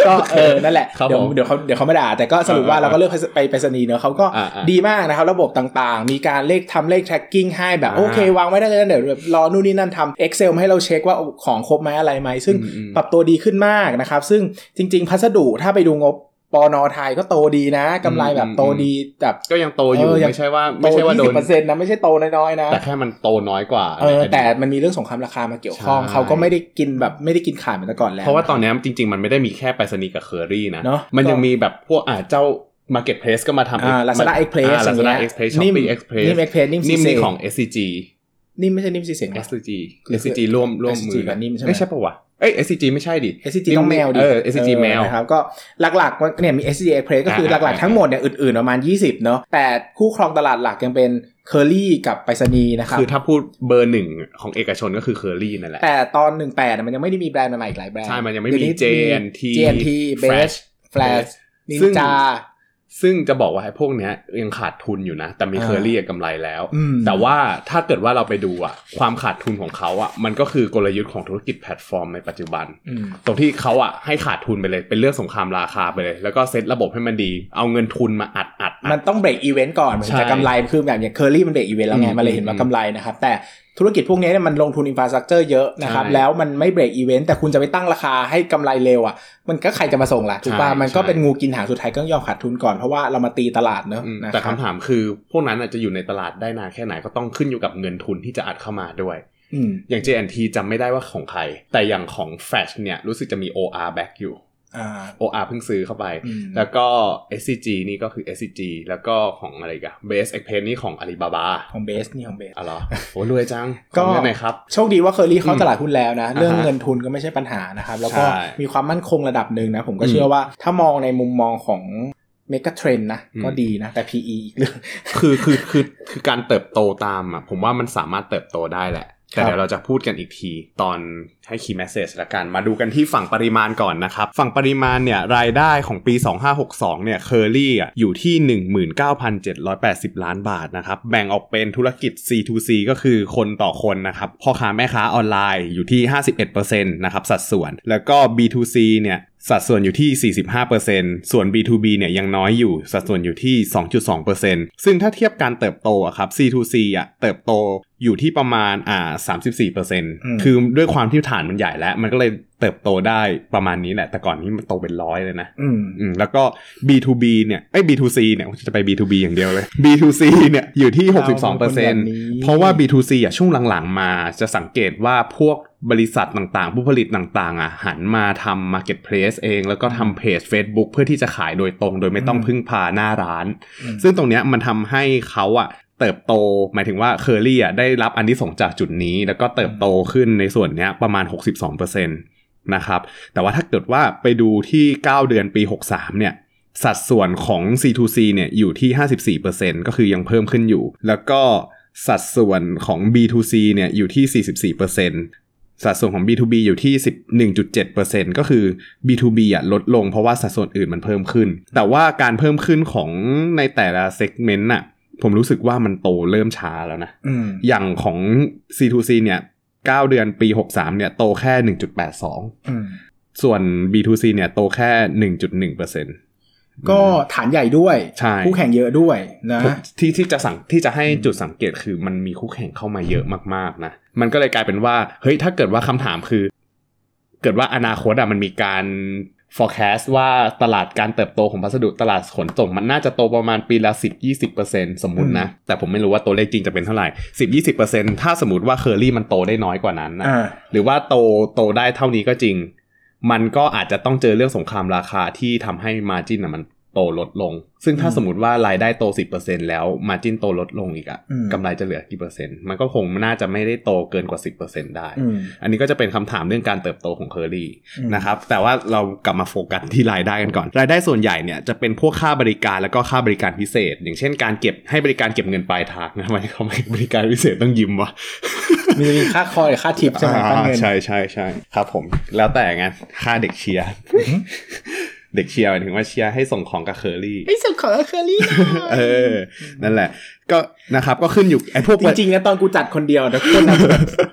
ก็เออนั่นแหละครับเดี๋ยวผมเดี๋ยวเขาเดี๋ยวเขาไม่ด่า แต่ก็สรุปว่าอ่าเราก็เลือกไปไปรษณีย์เนอะเขาก็อ่าอ่าดีมากนะครับระบบต่างๆ มีการเลขทำเลข tracking ให้แบบอ่าโอเค วางไว้ได้เลยนะเดี๋ยวแบบรอนู่นนี่นั่นทำ Excel มาให้เราเช็คว่าของครบไหมอะไรไหมซึ่งอืมอืมปรับตัวดีขึ้นมากนะครับ ซึ่งจริง ๆ พัสดุถ้าไปดูงบ ปอนอไทยก็โตดีนะกำไรแบบโตดีแบบก็ยังโตอยู่เออยังไม่ใช่ว่าโตไม่ใช่ว่าโดยี่สินบเปอร์เซ็นต์นะไม่ใช่โตน้อยๆนะแต่แค่มันโตน้อยกว่าเออในดีตแต่มันมีเรื่องสงครามราคามาเกี่ยวข้องใช่เขาก็ไม่ได้กินแบบไม่ได้กินขาดเหมือนแต่ก่อนแล้ว เพราะว่าตอนเนี้ยจริง ๆ มันไม่ได้มีแค่ไปรษณีย์กับเคอรี่นะเนอะมันยังก็มีแบบพวกอ่าเจ้า Marketplace ก็มาทำอ่า Lazada มัน Express อ่าอย่างเงี้ Lazada ย Express นิ่ม Shopee Express นิ่ม Express นิ่มนิ่ม CC นี่ของ SCG นิ่มไม่ใช่นิ่มสีเสียงเหรอ SCG คือ SCG ร่วมร่วมมื SCG อกับนิ่มใช่ไหมไม่ใช่ปะวะ เอ้ย SCG ไม่ใช่ดิ SCG ต้องแมวดิ เออ SCG แมวนะครับก็หลักๆเนี่ยมี SCG Express ก็คืออ่าหลักๆทั้งหมดเนี่ยอื่นๆประมาณ 20 เนาะแต่ผู้ครองตลาดหลักยังเป็นเคอรี่กับไปรษณีย์นะครับ คือถ้าพูดเบอร์หนึ่งของเอกชนก็คือเคอรี่นั่นแหละ แต่ตอน 18อะมันยังไม่ได้มีแบรนด์ใหม่ๆอีกหลายแบรนด์ ใช่ มันยังไม่เดี๋ยวมี J&T J&T Best Flash นิ ซึ่งจะบอกว่าไอ้พวกเนี้ยยังขาดทุนอยู่นะ แต่มีอ่าเคอรี่กำไรแล้วอืมแต่ว่าถ้าเกิดว่าเราไปดูอะความขาดทุนของเขาอะมันก็คือกลยุทธ์ของธุรกิจแพลตฟอร์มในปัจจุบันอืมตรงที่เขาอะให้ขาดทุนไปเลย เป็นเรื่องสงครามราคาไปเลย แล้วก็เซตระบบให้มันดี เอาเงินทุนมาอัดอัดอัดมันต้องเบรกอีเวนต์ก่อนมันใช่จะกำไรคือแบบอย่างเคอรี่มัน break-even แล้วไงอืมมันเลยเห็นว่าอืมกำไรนะครับแต่ ธุรกิจพวกนี้เนี่ยมันลงทุน infrastructure เยอะนะครับใช่แล้วมันไม่ break-even แต่คุณจะไปตั้งราคาให้กำไรเร็วอะมันก็ใครจะมาส่งล่ะถูกป่ะใช่มันก็ใช่เป็นงูกินหางสุดท้ายก็ต้องยอมขาดทุนก่อนเพราะว่าเรามาตีตลาดเนอะอืมนะแต่ครับคำถามคือพวกนั้นอาจจะอยู่ในตลาดได้นานแค่ไหนก็ต้องขึ้นอยู่กับเงินทุนที่จะอัดเข้ามาด้วยอืมอย่าง JNT จำไม่ได้ว่าของใคร แต่อย่างของ Flash เนี่ยรู้สึกจะมี OR back อยู่ อ่า OR เพิ่งซื้อเข้าไปอืมแล้วก็ SCG นี่ก็คือ SCG แล้วก็ของอะไรอีกัน Base Express นี่ของ Alibaba ของเบสนี่ของเบสอ๋อเหรอโอ้รวยจัง ก็ของเรื่องไหนครับ โชคดีว่าเคอรี่เข้าอืมตลาดหุ้นแล้วนะ เรื่องอ่าฮะเงินทุนก็ไม่ใช่ปัญหานะครับ แล้วก็ใช่มีความมั่นคงระดับหนึ่งนะ ผมก็อืมเชื่อว่าถ้ามองในมุมมองของmegatrend นะอืมก็ดีนะ แต่ PE อีกเรื่องคือคือคือคือการเติบโตตามอะผมว่ามันสามารถเติบโตได้แหละ แต่เดี๋ยวเราจะพูดกันอีกทีตอนให้ key message ละกัน มาดูกันที่ฝั่งปริมาณก่อนนะครับ ฝั่งปริมาณเนี่ยรายได้ของปี 2562 เนี่ยเคอรี่อะอยู่ที่ 19,780 ล้านบาทนะครับ แบ่งออกเป็นธุรกิจ C2C ก็คือคนต่อคนนะครับ พ่อค้าแม่ค้าออนไลน์อยู่ที่ 51%นะครับสัดส่วน แล้วก็ B2C เนี่ยสัดส่วนอยู่ที่ 45%ส่วน B2B เนี่ยยังน้อยอยู่ สัดส่วนอยู่ที่ 2.2%ซึ่งถ้าเทียบการเติบโตอะครับ C2C อะเติบโต อยู่ที่ประมาณอ่า34%คือด้วยความที่ฐานมันใหญ่แล้ว มันก็เลยเติบโตได้ประมาณนี้แหละ แต่ก่อนนี้มันโตเป็นร้อยเลยนะอืมอืมแล้วก็ B2B เนี่ยไอ้ย B2C เนี่ยจะไป B2B อย่างเดียวเลย B2C เนี่ยอยู่ที่เอาคนแบบนี้62%เพราะว่า B2C อะช่วงหลังๆมาจะสังเกตว่าพวกบริษัทต่างๆ ผู้ผลิตต่างๆอะหันมาทำ Marketplace เอง แล้วก็ทำเพจ Facebook เพื่อที่จะขายโดยตรง โดยไม่ต้องอืมพึ่งพาหน้าร้านอืมซึ่งตรงเนี้ยมันทำให้เขาอะ เติบโต หมายถึงว่าเคอรี่อะได้รับอันที่ส่งจากจุดนี้ แล้วก็เติบโตขึ้นในส่วนเนี้ยประมาณ 62%นะครับ แต่ว่าถ้าเกิดว่าไปดูที่ 9 เดือนปี 63 เนี่ย สัดส่วนของ C2C เนี่ยอยู่ที่ 54%ก็คือยังเพิ่มขึ้นอยู่ แล้วก็สัดส่วนของ B2C เนี่ยอยู่ที่ 44%สัดส่วนของ B2B อยู่ที่ 11.7%ก็คือ B2B อะลดลงเพราะว่าสัดส่วนอื่นมันเพิ่มขึ้น แต่ว่าการเพิ่มขึ้นของในแต่ละเซกเมนต์น่ะ ผมรู้สึกว่ามันโตเริ่มช้าแล้วนะอืมอย่างของ C2C เนี่ย 9 เดือนปี 63 เนี่ย โตแค่ 1.82อืมส่วน B2C เนี่ย โตแค่ 1.1%เปอร์เซ็นต์ก็ฐานใหญ่ด้วยใช่คู่แข่งเยอะด้วยนะที่ที่จะสั่งที่จะให้จุดสังเกตคือมันมีคู่แข่งเข้ามาเยอะมากๆนะมันก็เลยกลายเป็นว่าเฮ้ยถ้าเกิดว่าคำถามคือ เกิดว่าอนาคตอะมันมีการ forecast ว่าตลาดการเติบโตของพัสดุตลาดขนส่ง มันน่าจะโตประมาณปีละ 10-20%สมมุตินะ แต่ผมไม่รู้ว่าตัวเลขจริงจะเป็นเท่าไหร่ 10-20%ถ้าสมมติว่าเคอรี่มันโตได้น้อยกว่านั้นนะอ่าหรือว่าโตโตได้เท่านี้ก็จริง มันก็อาจจะต้องเจอเรื่องสงครามราคาที่ทำให้ margin อะมัน โตลดลง ซึ่งถ้าอืมสมมติว่ารายได้โต 10%แล้ว margin โตลดลงอีกอะอืมกำไรจะเหลือกี่เปอร์เซ็นต์มันก็คงน่าจะไม่ได้โตเกินกว่า 10%ได้อืมอันนี้ก็จะเป็นคำถามเรื่องการเติบโตของเคอรี่อืมนะครับ แต่ว่าเรากลับมาโฟกัสที่รายได้กันก่อน รายได้ส่วนใหญ่เนี่ยจะเป็นพวกค่าบริการแล้วก็ค่าบริการพิเศษ อย่างเช่นการเก็บให้บริการเก็บเงินปลายทางนะทำไมเขาไม่บริการพิเศษต้องยิ้มวะมีมีค่าคอยค่าทิปใช่ไหมค่าเงินใช่ใช่ใช่ครับผม แล้วแต่ไงค่าเด็กเชียร์ เด็กเชียร์หมายถึงว่าเชียร์ให้ส่งของกับเคอรี่ไอ้สุดของเคอรี่เออ นั่นแหละ ก็นะครับก็ขึ้นอยู่ไอ้พวกจริงๆนะตอนกูจัดคนเดียวแต่คนอะ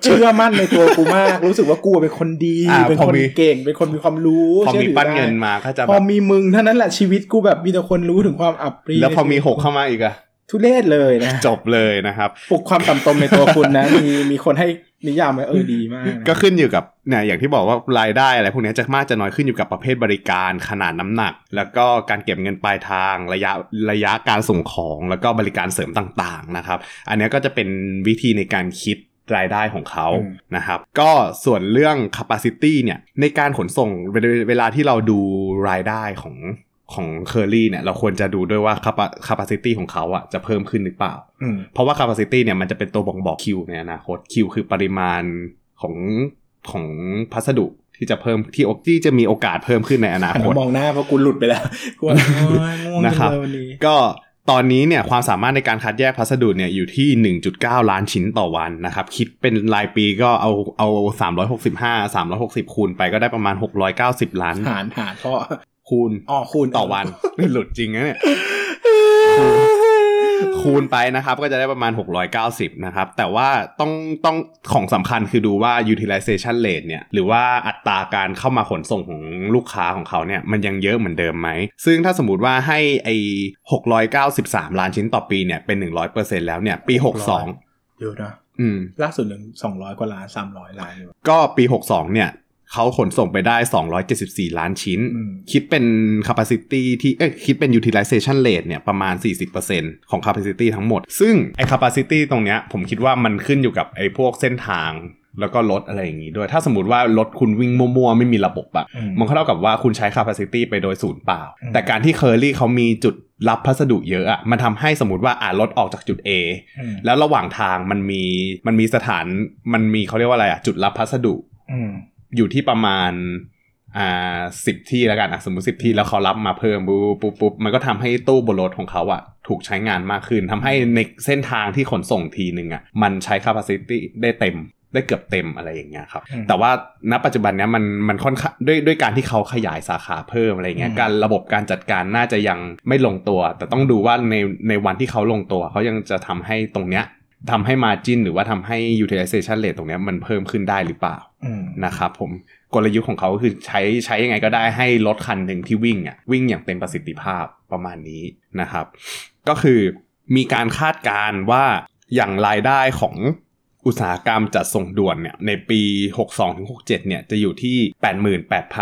เชื่อมั่นในตัวกูมากรู้สึกว่ากูเป็นคนดีอ่าเป็นพอคนมีเก่งเป็นคนมีความรู้พอมีชื่ถืปั้นได้เงินมาก็จะพแบอบมีมึงเท่านั้นแหละชีวิตกูแบบมีแต่คนรู้ถึงความอับปรีแล้วพอมีหกเข้ามาอีกอะทุเรศเลยนะจบเลยนะครับปลุกความต่ำตมในตัวคุณนะมีมีคนให้ นิยามไว้เออดีมากนะก็ขึ้นอยู่กับเนี่ยอย่างที่บอกว่ารายได้อะไรพวกเนี้ยจะมากจะน้อยขึ้นอยู่กับประเภทบริการขนาดน้ำหนัก แล้วก็การเก็บเงินปลายทางระยะระยะการส่งของแล้วก็บริการเสริมต่างๆนะครับ อันเนี้ยก็จะเป็นวิธีในการคิดรายได้ของเขานะครับ ก็ส่วนเรื่อง capacity เนี่ยในการขนส่งเวลาเวลาที่เราดูรายได้ของ ของเคอรี่เนี่ยเราควรจะดูด้วยว่า capa- capacity ของเขาอะจะเพิ่มขึ้นหรือเปล่าอืมเพราะว่า capacity เนี่ยมันจะเป็นตัวบ่งบอกคิวในอนาคตคิวคือปริมาณของของพัสดุที่จะเพิ่มที่ที่จะมีโอกาสเพิ่มขึ้นในอนาหันคตมามองหน้าเพราะกูหลุดไปแล้วกูว่าโอ๊ยง่วงนะจัครับงเลยวันนี้ก็ตอนนี้เนี่ยความสามารถในการคัดแยกพัสดุเนี่ยอยู่ที่ 1.9 ล้านชิ้นต่อวันนะครับ คิดเป็นรายปีก็เอาเอา 365 360 คูณไปก็ได้ประมาณ 690 ล้าน หารหารเพราะ คูณอ๋อคูณต่อวันหลุดจริงนะเนี่ยคูณไปนะครับ ก็จะได้ประมาณ 690 นะครับ แต่ว่าต้องต้องของสำคัญคือดูว่า utilization rate เนี่ย หรือว่าอัตราการเข้ามาขนส่งของลูกค้าของเขาเนี่ย มันยังเยอะเหมือนเดิมไหม ซึ่งถ้าสมมติว่าให้ไอ693 ล้านชิ้นต่อปีเนี่ย เป็น 100%แล้วเนี่ย ปี 62 เยอะนะอืมล่าสุดหนึ่งสองร้อยกว่าล้านสามร้อยล้านอยู่ก็ปี62เนี่ย เขาขนส่งไปได้ 274 ล้านชิ้นอืมคิดเป็น capacity ที่เอ้ยคิดเป็น utilization rate เนี่ยประมาณ 40%ของ capacity ทั้งหมด ซึ่งไอ้ capacity ตรงเนี้ยผมคิดว่ามันขึ้นอยู่กับไอ้พวกเส้นทางแล้วก็รถอะไรอย่างงี้ด้วย ถ้าสมมติว่ารถคุณวิ่งมั่วๆ ไม่มีระบบอะอืมมันก็เท่ากับว่าคุณใช้ capacity ไปโดยศูนย์เปล่าอืมแต่การที่เคอรี่เขามีจุดรับพัสดุเยอะอะมันทำให้สมมติว่าอ่ารถออกจากจุด A อืมแล้วระหว่างทางมันมีมันมีสถานมันมีเขาเรียกว่าอะไรอะจุดรับพัสดุ อืมอยู่ที่ประมาณอ่าสิบที่แล้วกันอะสมมติสิบที่แล้วเขารับมาเพิ่มปุ๊บปุ๊บปุ๊บมันก็ทำให้ตู้บนรถของเขาอะถูกใช้งานมากขึ้นทำให้ในเส้นทางที่ขนส่งทีหนึ่งอะมันใช้ capacity ได้เต็มได้เกือบเต็มอะไรอย่างเงี้ยครับอืมแต่ว่าณปัจจุบันเนี้ยมันมันค่อนข้างด้วยด้วยการที่เขาขยายสาขาเพิ่มอะไรเงี้ยอืมการระบบการจัดการน่าจะยังไม่ลงตัว แต่ต้องดูว่าในในวันที่เขาลงตัว เขายังจะทำให้ตรงเนี้ย ทำให้ margin หรือว่าทำให้ utilization rate ตรงเนี้ยมันเพิ่มขึ้นได้หรือเปล่าอืมนะครับผมกลยุทธ์ของเขาก็คือใช้ใช้ยังไงก็ได้ให้รถคันหนึ่งที่วิ่งอะวิ่งอย่างเต็มประสิทธิภาพประมาณนี้นะครับ ก็คือมีการคาดการณ์ว่าอย่างรายได้ของอุตสาหกรรมจัดส่งด่วนเนี่ยในปี 62-67 เนี่ยจะอยู่ที่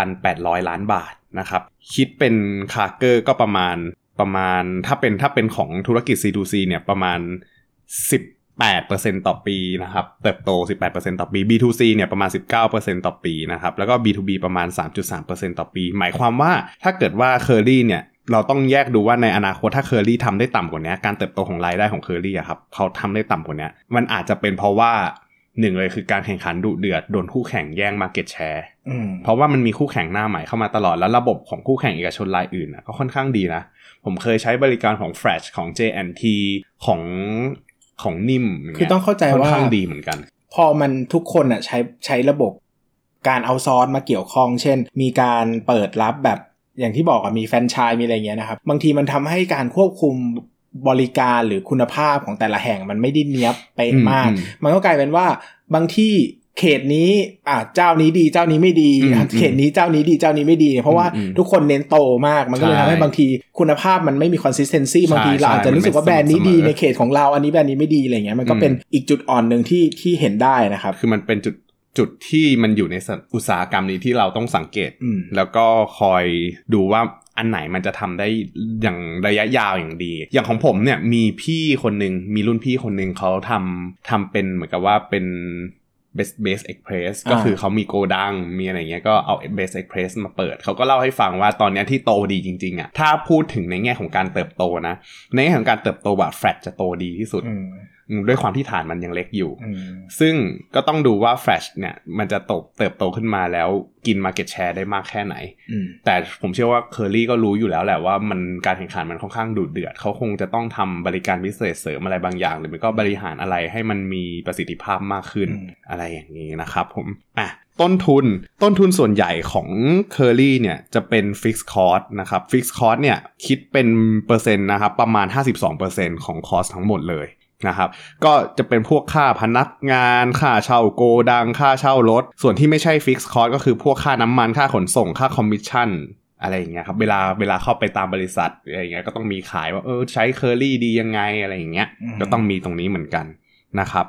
88,800 ล้านบาทนะครับ คิดเป็นคาร์เกอร์ก็ประมาณประมาณถ้าเป็นถ้าเป็นของธุรกิจ C2C เนี่ยประมาณ 18%ต่อปีนะครับ เติบโต 18%ต่อปี B2C เนี่ยประมาณ 19%ต่อปีนะครับ แล้วก็ B2B ประมาณ 3.3%ต่อปี หมายความว่าถ้าเกิดว่า Curly เนี่ยเราต้องแยกดูว่าในอนาคตถ้า Curly ทำได้ต่ำกว่านี้การเติบโตของรายได้ของ Curly อะครับเขาทำได้ต่ำกว่านี้มันอาจจะเป็นเพราะว่าหนึ่งเลยคือการแข่งขันดุเดือดโดนคู่แข่งแย่ง Market Share อืมเพราะว่ามันมีคู่แข่งหน้าใหม่เข้ามาตลอดแล้วระบบของคู่แข่งเอกชนรายอื่นนะก็ค่อนข้างดีนะ ผมเคยใช้บริการของ Flash ของ JNT ของ ของนิ่มย่าเยคือต้องเข้าใจค่อนว่าข้างดีเหมือนกัน พอมันทุกคนอะใช้ใช้ระบบการเอาซอร์สมาเกี่ยวข้อง เช่น มีการเปิดรับแบบอย่างที่บอกอะมีแฟรนไชส์มีอะไรเงี้ยนะครับ บางทีมันทำให้การควบคุมบริการหรือคุณภาพของแต่ละแห่งมันไม่ได้เนี้ยบเป๊ะมากอืมมันก็กลายเป็นว่าบางที่ เขตนี้อ่าเจ้านี้ดีเจ้านี้ไม่ดีอืมอะเขตนี้เจ้านี้ดีเจ้านี้ไม่ดี เพราะว่าอืมทุกคนเน้นโตมากมันก็เลยใช่ทำให้บางทีคุณภาพมันไม่มี consistency บางทีใช่เราอาจจะรู้สึกว่าใช่แบรนด์นี้ดีมันไม่เสมอในเขตของเราอันนี้แบรนด์นี้ไม่ดีอะไรเงี้ยมันก็อืมเป็นอีกจุดอ่อนหนึ่งที่ที่เห็นได้นะครับคือมันเป็นจุดจุดที่มันอยู่ในอุตสาหกรรมนี้ที่เราต้องสังเกตอืมแล้วก็คอยดูว่าอันไหนมันจะทำได้อย่างระยะยาวอย่างดี อย่างของผมเนี่ยมีพี่คนหนึ่งมีรุ่นพี่คนหนึ่งเขาทำทำเป็นเหมือนกับว่าเป็น Best Base Express อ่าก็คือเขามีโกดัง มีอะไรเงี้ยก็เอา Best Express มาเปิด เขาก็เล่าให้ฟังว่าตอนเนี้ยที่โตดีจริง ๆอะถ้าพูดถึงในแง่ของการเติบโตนะ ในแง่ของการเติบโตแบบแฟลตจะโตดีที่สุดอืมอืม ด้วยความที่ฐานมันยังเล็กอยู่อืมซึ่งก็ต้องดูว่า Flash เนี่ย มันจะโตเติบโตขึ้นมาแล้วกิน Market Share ได้มากแค่ไหนอืมแต่ผมเชื่อว่า Curly ก็รู้อยู่แล้วแหละว่ามันการแข่งขันมันค่อนข้างดุเดือด เขาคงจะต้องทำบริการพิเศษเสริมอะไรบางอย่าง หรือไม่ก็บริหารอะไรให้มันมีประสิทธิภาพมากขึ้นอืมอะไรอย่างนี้นะครับผมอะต้นทุนต้นทุนส่วนใหญ่ของ Curly เนี่ยจะเป็น Fixed Cost นะครับ Fixed Cost เนี่ยคิดเป็นเปอร์เซ็นต์นะครับประมาณ 52%ของคอสทั้งหมดเลย นะครับก็จะเป็นพวกค่าพนักงานค่าเช่าโกดังค่าเช่ารถ ส่วนที่ไม่ใช่ฟิกซ์คอร์สก็คือพวกค่าน้ำมันค่าขนส่งค่าคอมมิชชั่นอะไรอย่างเงี้ยครับเวลาเวลาเข้าไปตามบริษัทอะไรอย่างเงี้ยก็ต้องมีขายว่าเออใช้เคอรี่ดียังไงอะไรอย่างเงี้ยอืมก็ต้องมีตรงนี้เหมือนกันนะครับ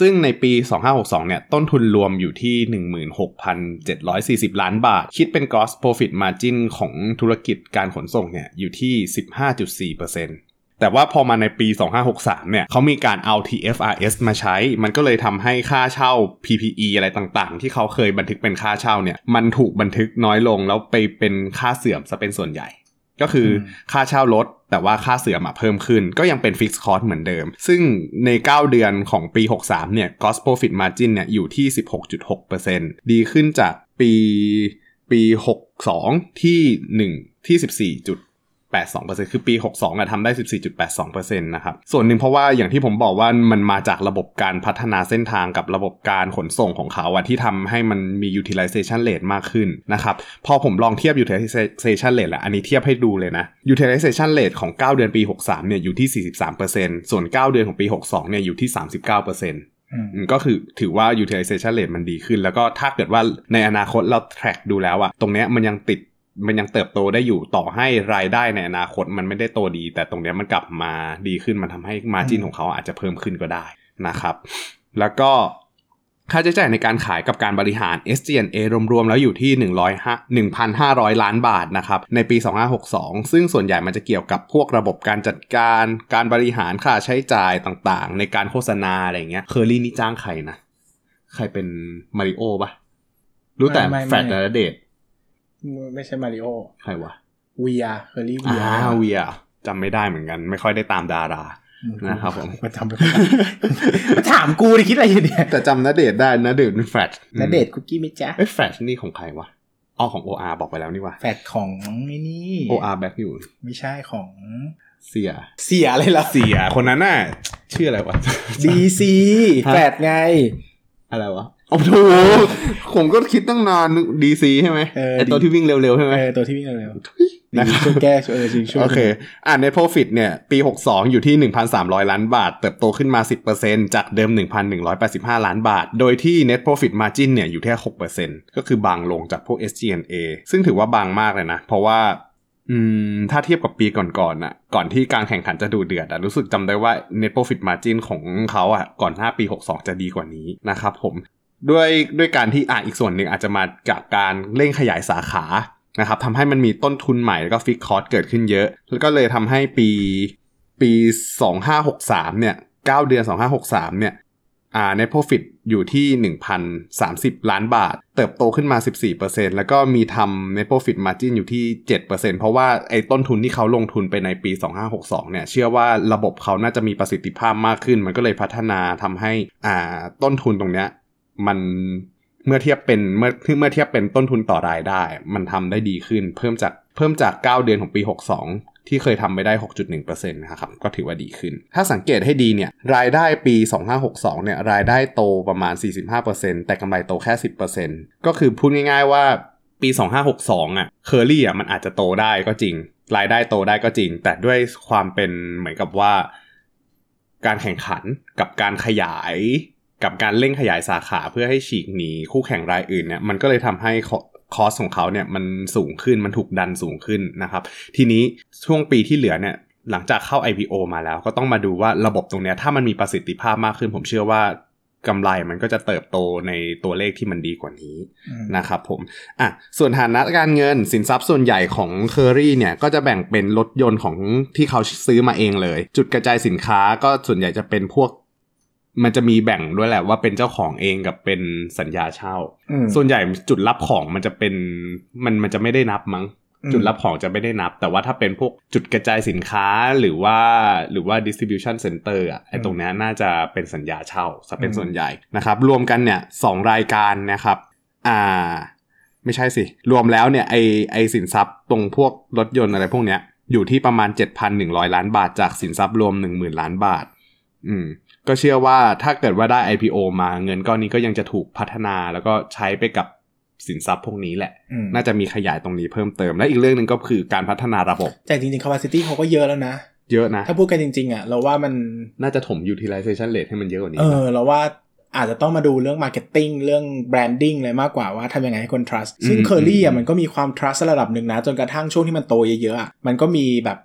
ซึ่งในปี 2562 เนี่ย ต้นทุนรวมอยู่ที่ 16,740 ล้านบาท คิดเป็น gross profit margin ของธุรกิจการขนส่งเนี่ยอยู่ที่ 15.4% แต่ว่าพอมาในปี 2563 เนี่ยเขามีการเอา TFRS มาใช้ มันก็เลยทำให้ค่าเช่า PPE อะไรต่างๆ ที่เขาเคยบันทึกเป็นค่าเช่าเนี่ย มันถูกบันทึกน้อยลงแล้วไปเป็นค่าเสื่อมซะเป็นส่วนใหญ่ ก็คืออมค่าเช่ารถแต่ว่าค่าเสื่อมอะเพิ่มขึ้น ก็ยังเป็น Fixed Cost เหมือนเดิม ซึ่งใน 9 เดือนของปี 63 เนี่ย Gross Profit Margin เนี่ยอยู่ที่ 16.6%ดีขึ้นจากปีปี 62 ที่ 1 ที่ 14. 82%คือปี 62อะทำได้ 14.82%นะครับ ส่วนหนึ่งเพราะว่าอย่างที่ผมบอกว่ามันมาจากระบบการพัฒนาเส้นทางกับระบบการขนส่งของเขาอะที่ทำให้มันมี utilization rate มากขึ้นนะครับ พอผมลองเทียบ utilization rate แหละอันนี้เทียบให้ดูเลยนะ utilization rate ของ 9 เดือนปี 63เนี่ยอยู่ที่ 43%ส่วน 9 เดือนของปี 62เนี่ยอยู่ที่ 39%อืมอืมก็คือถือว่า utilization rate มันดีขึ้น แล้วก็ถ้าเกิดว่าในอนาคตเรา track ดูแล้วอะตรงเนี้ยมันยังติด มันยังเติบโตได้อยู่ต่อให้รายได้ในอนาคตมันไม่ได้โตดี แต่ตรงเนี้ยมันกลับมาดีขึ้นมันทำให้ margin อืมของเขาอาจจะเพิ่มขึ้นก็ได้นะครับ แล้วก็ค่าใช้จ่ายในการขายกับการบริหาร SG&A รวมๆ แล้วอยู่ที่100 1,500 ล้านบาทนะครับ ในปี 2562 ซึ่งส่วนใหญ่มันจะเกี่ยวกับพวกระบบการจัดการ การบริหารค่าใช้จ่ายต่างๆ ในการโฆษณาอะไรอย่างเงี้ย เคอรี่นี่จ้างใครนะ ใครเป็นมาริโอปะรู้แต่ไม่ไม่แฟดและเดท ไม่ใช่มาริโอใครวะเวียเคอรี่เวีอ่ายเวียจำไม่ได้เหมือนกัน ไม่ค่อยได้ตามดารานะครับผมมาจำไปก่อนมาถามกูดิคิดอะไรอยู่เนี่ยแต่จำนาเดทได้นาเดทเป็นแฟดณเดชน์คุกกี้ไหมจ๊ะเอ้ยแฟดนี่ของใครวะอ๋อของ OR บอกไปแล้วนี่วะแฟดของไอ้นี่ OR แบ็คอยู่ ไม่ใช่ของเสีย เสียอะไรล่ะ เสียคนนั้นน่ะชื่ออะไรวะดีซีฮะแฟดไง อะไรวะ โอ้โหผมก็คิดตั้งนานดีซีใช่ไหมเออไอตัวที่วิ่งเร็วๆใช่ไหมเออตัวที่วิ่งเร็วๆนะดีครับช่วยแก้ช่วยเออจริงช่วยโอเค อ่า net profit เนี่ย ปี 62 อยู่ที่ 1,300 ล้านบาท เติบโตขึ้นมา 10%จากเดิม 1,185 ล้านบาท โดยที่ net profit margin เนี่ย อยู่แค่ 6%ก็คือบางลงจากพวก SG&A ซึ่งถือว่าบางมากเลยนะ เพราะว่าอืมถ้าเทียบกับปีก่อนๆน่ะ ก่อนที่การแข่งขันจะดูเดือดอะรู้สึกจำได้ว่า net profit margin ของเขาอะก่อนหน้าปี 62 จะดีกว่านี้นะครับผม ด้วยด้วยการที่อะอีกส่วนหนึ่งอาจจะมาจากการเร่งขยายสาขานะครับทำให้มันมีต้นทุนใหม่แล้วก็ฟิกคอร์สเกิดขึ้นเยอะ แล้วก็เลยทำให้ปีปี 2563เนี่ย9เดือน 2563เนี่ยอ่า net profit อยู่ที่ 1,030 ล้านบาท เติบโตขึ้นมา 14%แล้วก็มีทำ net profit margin อยู่ที่ 7%เพราะว่าไอ้ต้นทุนที่เขาลงทุนไปในปี 2562เนี่ยเชื่อว่าระบบเขาน่าจะมีประสิทธิภาพมากขึ้น มันก็เลยพัฒนาทำให้อ่าต้นทุนตรงเนี้ย มันเมื่อเทียบเป็นเมื่อเมื่อเทียบเป็นต้นทุนต่อรายได้ มันทำได้ดีขึ้น เพิ่มจากเพิ่มจาก 9 เดือนของปี 62 ที่เคยทำไปได้ 6.1%นะครับก็ถือว่าดีขึ้น ถ้าสังเกตให้ดีเนี่ยรายได้ปี 2562 เนี่ยรายได้โตประมาณ 45%แต่กำไรโตแค่ 10%ก็คือพูดง่าย ๆว่าปี 2562 อะเคอรี่อะมันอาจจะโตได้ก็จริง รายได้โตได้ก็จริง แต่ด้วยความเป็นเหมือนกับว่า การแข่งขันกับการขยาย กับการเร่งขยายสาขาเพื่อให้ฉีกหนีคู่แข่งรายอื่นเนี่ยมันก็เลยทำให้คอสของเขาเนี่ยมันสูงขึ้นมันถูกดันสูงขึ้นนะครับ ทีนี้ช่วงปีที่เหลือเนี่ยหลังจากเข้า IPO มาแล้วก็ต้องมาดูว่าระบบตรงเนี้ยถ้ามันมีประสิทธิภาพมากขึ้น ผมเชื่อว่ากำไรมันก็จะเติบโตในตัวเลขที่มันดีกว่านี้อืมนะครับผมอะส่วนฐานะการเงินสินทรัพย์ส่วนใหญ่ของเคอรี่เนี่ยก็จะแบ่งเป็นรถยนต์ของที่เขาซื้อมาเองเลย จุดกระจายสินค้าก็ส่วนใหญ่จะเป็นพวก มันจะมีแบ่งด้วยแหละว่าเป็นเจ้าของเองกับเป็นสัญญาเช่าอืมส่วนใหญ่จุดรับของมันจะเป็นมันมันจะไม่ได้นับมั้งอืมจุดรับของจะไม่ได้นับ แต่ว่าถ้าเป็นพวกจุดกระจายสินค้าหรือว่าหรือว่า distribution center อะไอ้ตรงเนี้ยน่าจะเป็นสัญญาเช่าซะเป็นส่วนใหญ่นะครับ รวมกันเนี่ยสองรายการนะครับอ่าไม่ใช่สิ รวมแล้วเนี่ยไอไอสินทรัพย์ตรงพวกรถยนต์อะไรพวกเนี้ยอยู่ที่ประมาณ 7,100 ล้านบาทจากสินทรัพย์รวม 10,000 ล้านบาท อืม ก็เชื่อว่าถ้าเกิดว่าได้ IPO มาเงินก้อนนี้ก็ยังจะถูกพัฒนาแล้วก็ใช้ไปกับสินทรัพย์พวกนี้แหละอืมน่าจะมีขยายตรงนี้เพิ่มเติม และอีกเรื่องหนึ่งก็คือการพัฒนาระบบ แต่จริงๆ capacity เขาก็เยอะแล้วนะ เยอะนะ ถ้าพูดกันจริงๆอะเราว่ามันน่าจะถม utilization rate ให้มันเยอะกว่านี้ เออ เราว่าอาจจะต้องมาดูเรื่อง marketing เรื่อง branding เลยมากกว่าว่าทำยังไงให้คน trust ซึ่งอืม Curly อือะมมันก็มีความ trust ระดับหนึ่งนะ จนกระทั่งช่วงที่มันโตเยอะๆอะมันก็มีแบบ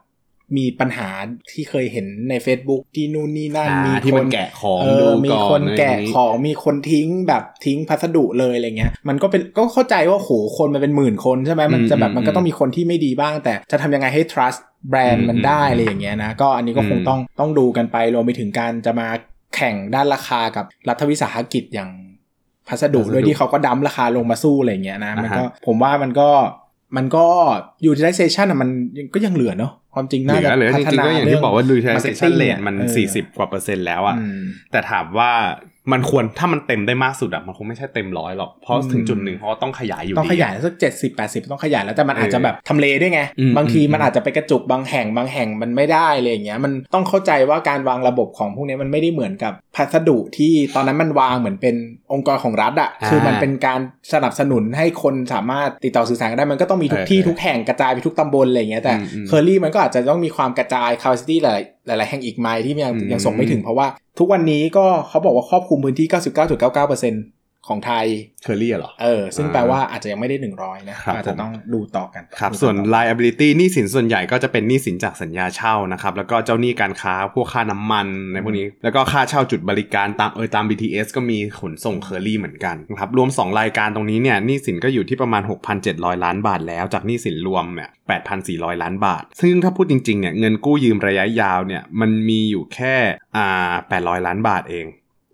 มีปัญหาที่เคยเห็นใน Facebook ที่นู่นนี่นั่นอ่ามีที่คมันนแกะของเอดูอมีก่อนคนอะไรแกะอย่างนี้ของมีคนทิ้งแบบทิ้งพัสดุเลยอะไรเงี้ย มันก็เป็นก็เข้าใจว่าโหคนมันเป็นหมื่นคนใช่ไหมมันจะแบบอืมมันก็ต้องมีคนที่ไม่ดีบ้าง แต่จะทำยังไงให้ trust แบรนอืด์มมันได้อืมอะไรอย่างเงี้ยนะก็อันนี้ก็คงอืมต้องต้องดูกันไปรวมไปถึงการจะมาแข่งด้านราคากับรัฐวิสาหกิจอย่างพัสดุพัสดุโดยที่เขาก็ดั้มราคาลงมาสู้อะไรอย่างเงี้ยนะมันก็อ่าฮะผมว่ามันก็มันก็ utilization อะมันก็ยังเหลือเนาะ ความจริงเหน่าลืจะอเหลือพัจฒริงๆนาก็อย่างเรื่ที่บอกว่า utilization marketing rate มันเออ40 กว่าเปอร์เซ็นต์แล้วอะอืมแต่ถามว่า มันควรถ้ามันเต็มได้มากสุดอะมันคงไม่ใช่เต็มร้อยหรอกเพราะอืมถึงจุดหนึ่งเขาก็ต้องขยายอยู่ต้องดีขยายสักเจ็ดสิบแปดสิบต้องขยายแล้วแต่มันอาจจะแบบทำเลด้วยไงอืมบางทีอืมมันอาจจะไปกระจุกบางแห่งบางแห่งมันไม่ได้อะไรอย่างเงี้ยมันต้องเข้าใจว่าการวางระบบของพวกนี้มันไม่ได้เหมือนกับพัสดุที่ตอนนั้นมันวางเหมือนเป็นองค์กรของรัฐอะคือมันเป็นการสนับสนุนให้คนสามารถติดต่อสื่อสารกันได้มันก็ต้องมีทุกที่ทุกแห่งกระจายไปทุกตำบลอะไรอย่างเงี้ยแต่อืมอืมเคอรี่มันก็อาจจะต้องมีความกระจาย capacity หลาย หลาย ๆ แห่งอีกไหมที่ยังอืมยังส่งไม่ถึงเพราะว่า ทุกวันนี้ก็เขาบอกว่าครอบคลุมพื้นที่ 99.99% ของไทยเคอรี่เหรอ เออ ซึ่งอ่าแปลว่าอาจจะยังไม่ได้หนึ่งร้อยนะครับอาจจะต้องดูต่อกัน ครับดูต่อส่วนต่อ liability หนี้สินส่วนใหญ่ก็จะเป็นหนี้สินจากสัญญาเช่านะครับ แล้วก็เจ้าหนี้การค้า พวกค่าน้ำมันในพวกนี้ แล้วก็ค่าเช่าจุดบริการตามเออตาม BTS ก็มีขนส่งเคอรี่เหมือนกันนะครับ รวม 2 รายการตรงนี้เนี่ยหนี้สินก็อยู่ที่ประมาณ 6,700 ล้านบาทแล้ว จากหนี้สินรวมเนี่ย8,400 ล้านบาท ซึ่งถ้าพูดจริงๆ เนี่ย เงินกู้ยืมระยะยาวเนี่ย มันมีอยู่แค่ อ่า 800 ล้านบาทเอง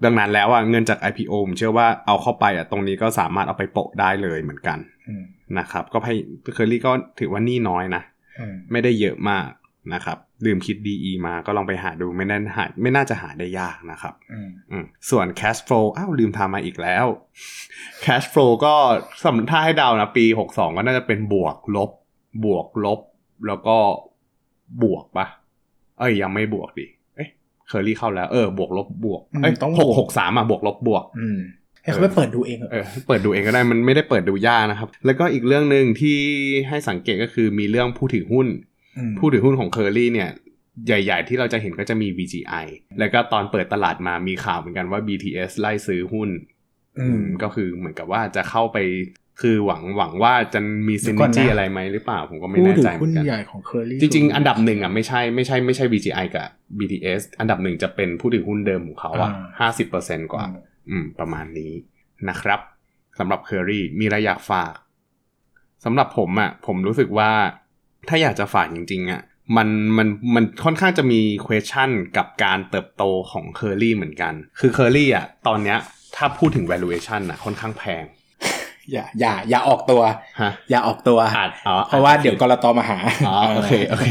ดังนั้นแล้วอะเงินจาก IPO ผมเชื่อว่าเอาเข้าไปอะตรงนี้ก็สามารถเอาไปโปะได้เลยเหมือนกันอืมนะครับ ก็ให้เคอรี่ก็ถือว่าหนี่น้อยนะอืมไม่ได้เยอะมากนะครับลืมคิด DE มาก็ลองไปหาดูไม่น่าหาไม่น่าจะหาได้ยากนะครับอืมอืมส่วน cash flow อ้าวลืมทำมาอีกแล้ว cash flow ก็สำหรับถ้าให้เดานะปี 62 ก็น่าจะเป็นบวกลบ บวกลบ แล้วก็บวกปะเอ้ยยังไม่บวกดิ เอ๊ะเคอรี่เข้าแล้วเออบวกลบบวกเอ้ยต้องหบกวกหกสามอะบวกลบบวกอืมให้เขาไปเปิดดูเองเถอะเออเปิดดูเองก็ได้มันไม่ได้เปิดดูยากนะครับ แล้วก็อีกเรื่องหนึ่งที่ให้สังเกตก็คือมีเรื่องผู้ถือหุ้นอืมผู้ถือหุ้นของเคอรี่เนี่ยใหญ่ ๆ ที่เราจะเห็นก็จะมี VGI แล้วก็ตอนเปิดตลาดมามีข่าวเหมือนกันว่า BTS ไล่ซื้อหุ้น อืมก็คือเหมือนกับว่าจะเข้าไป คือหวังหวังว่าจะมีเดี๋ซิยนวก่อนนะจี้อะไรไหมหรือเปล่า ผมก็ไม่ผู้แน่ถืใจอเหมืหุ้อนนกันใหญ่ของเคอรี่จริง ๆ อันดับหนึ่งอะไม่ใช่ไม่ใช่ไม่ใช่ VGI กับ BTS อันดับหนึ่งจะเป็นผู้ถือหุ้นเดิมของเขาอะห้าสิบเปอร์เซ็นกว่า อืม ประมาณนี้นะครับสำหรับเคอรี่มีอะไรอยากฝากสำหรับผมอะ่ะผมรู้สึกว่าถ้าอยากจะฝากจริง ๆอะ่ะมันมันมันค่อนข้างจะมี question กับการเติบโตของเคอรี่เหมือนกัน คือเคอรี่อะตอนเนี้ยถ้าพูดถึง valuation อะค่อนข้างแพง อย่าอย่าอย่าออกตัวฮะอย่าออกตัวอาจอ๋อเพราะว่าเดี๋ยวก.ล.ต. มาหาอ๋อโอเคโอเค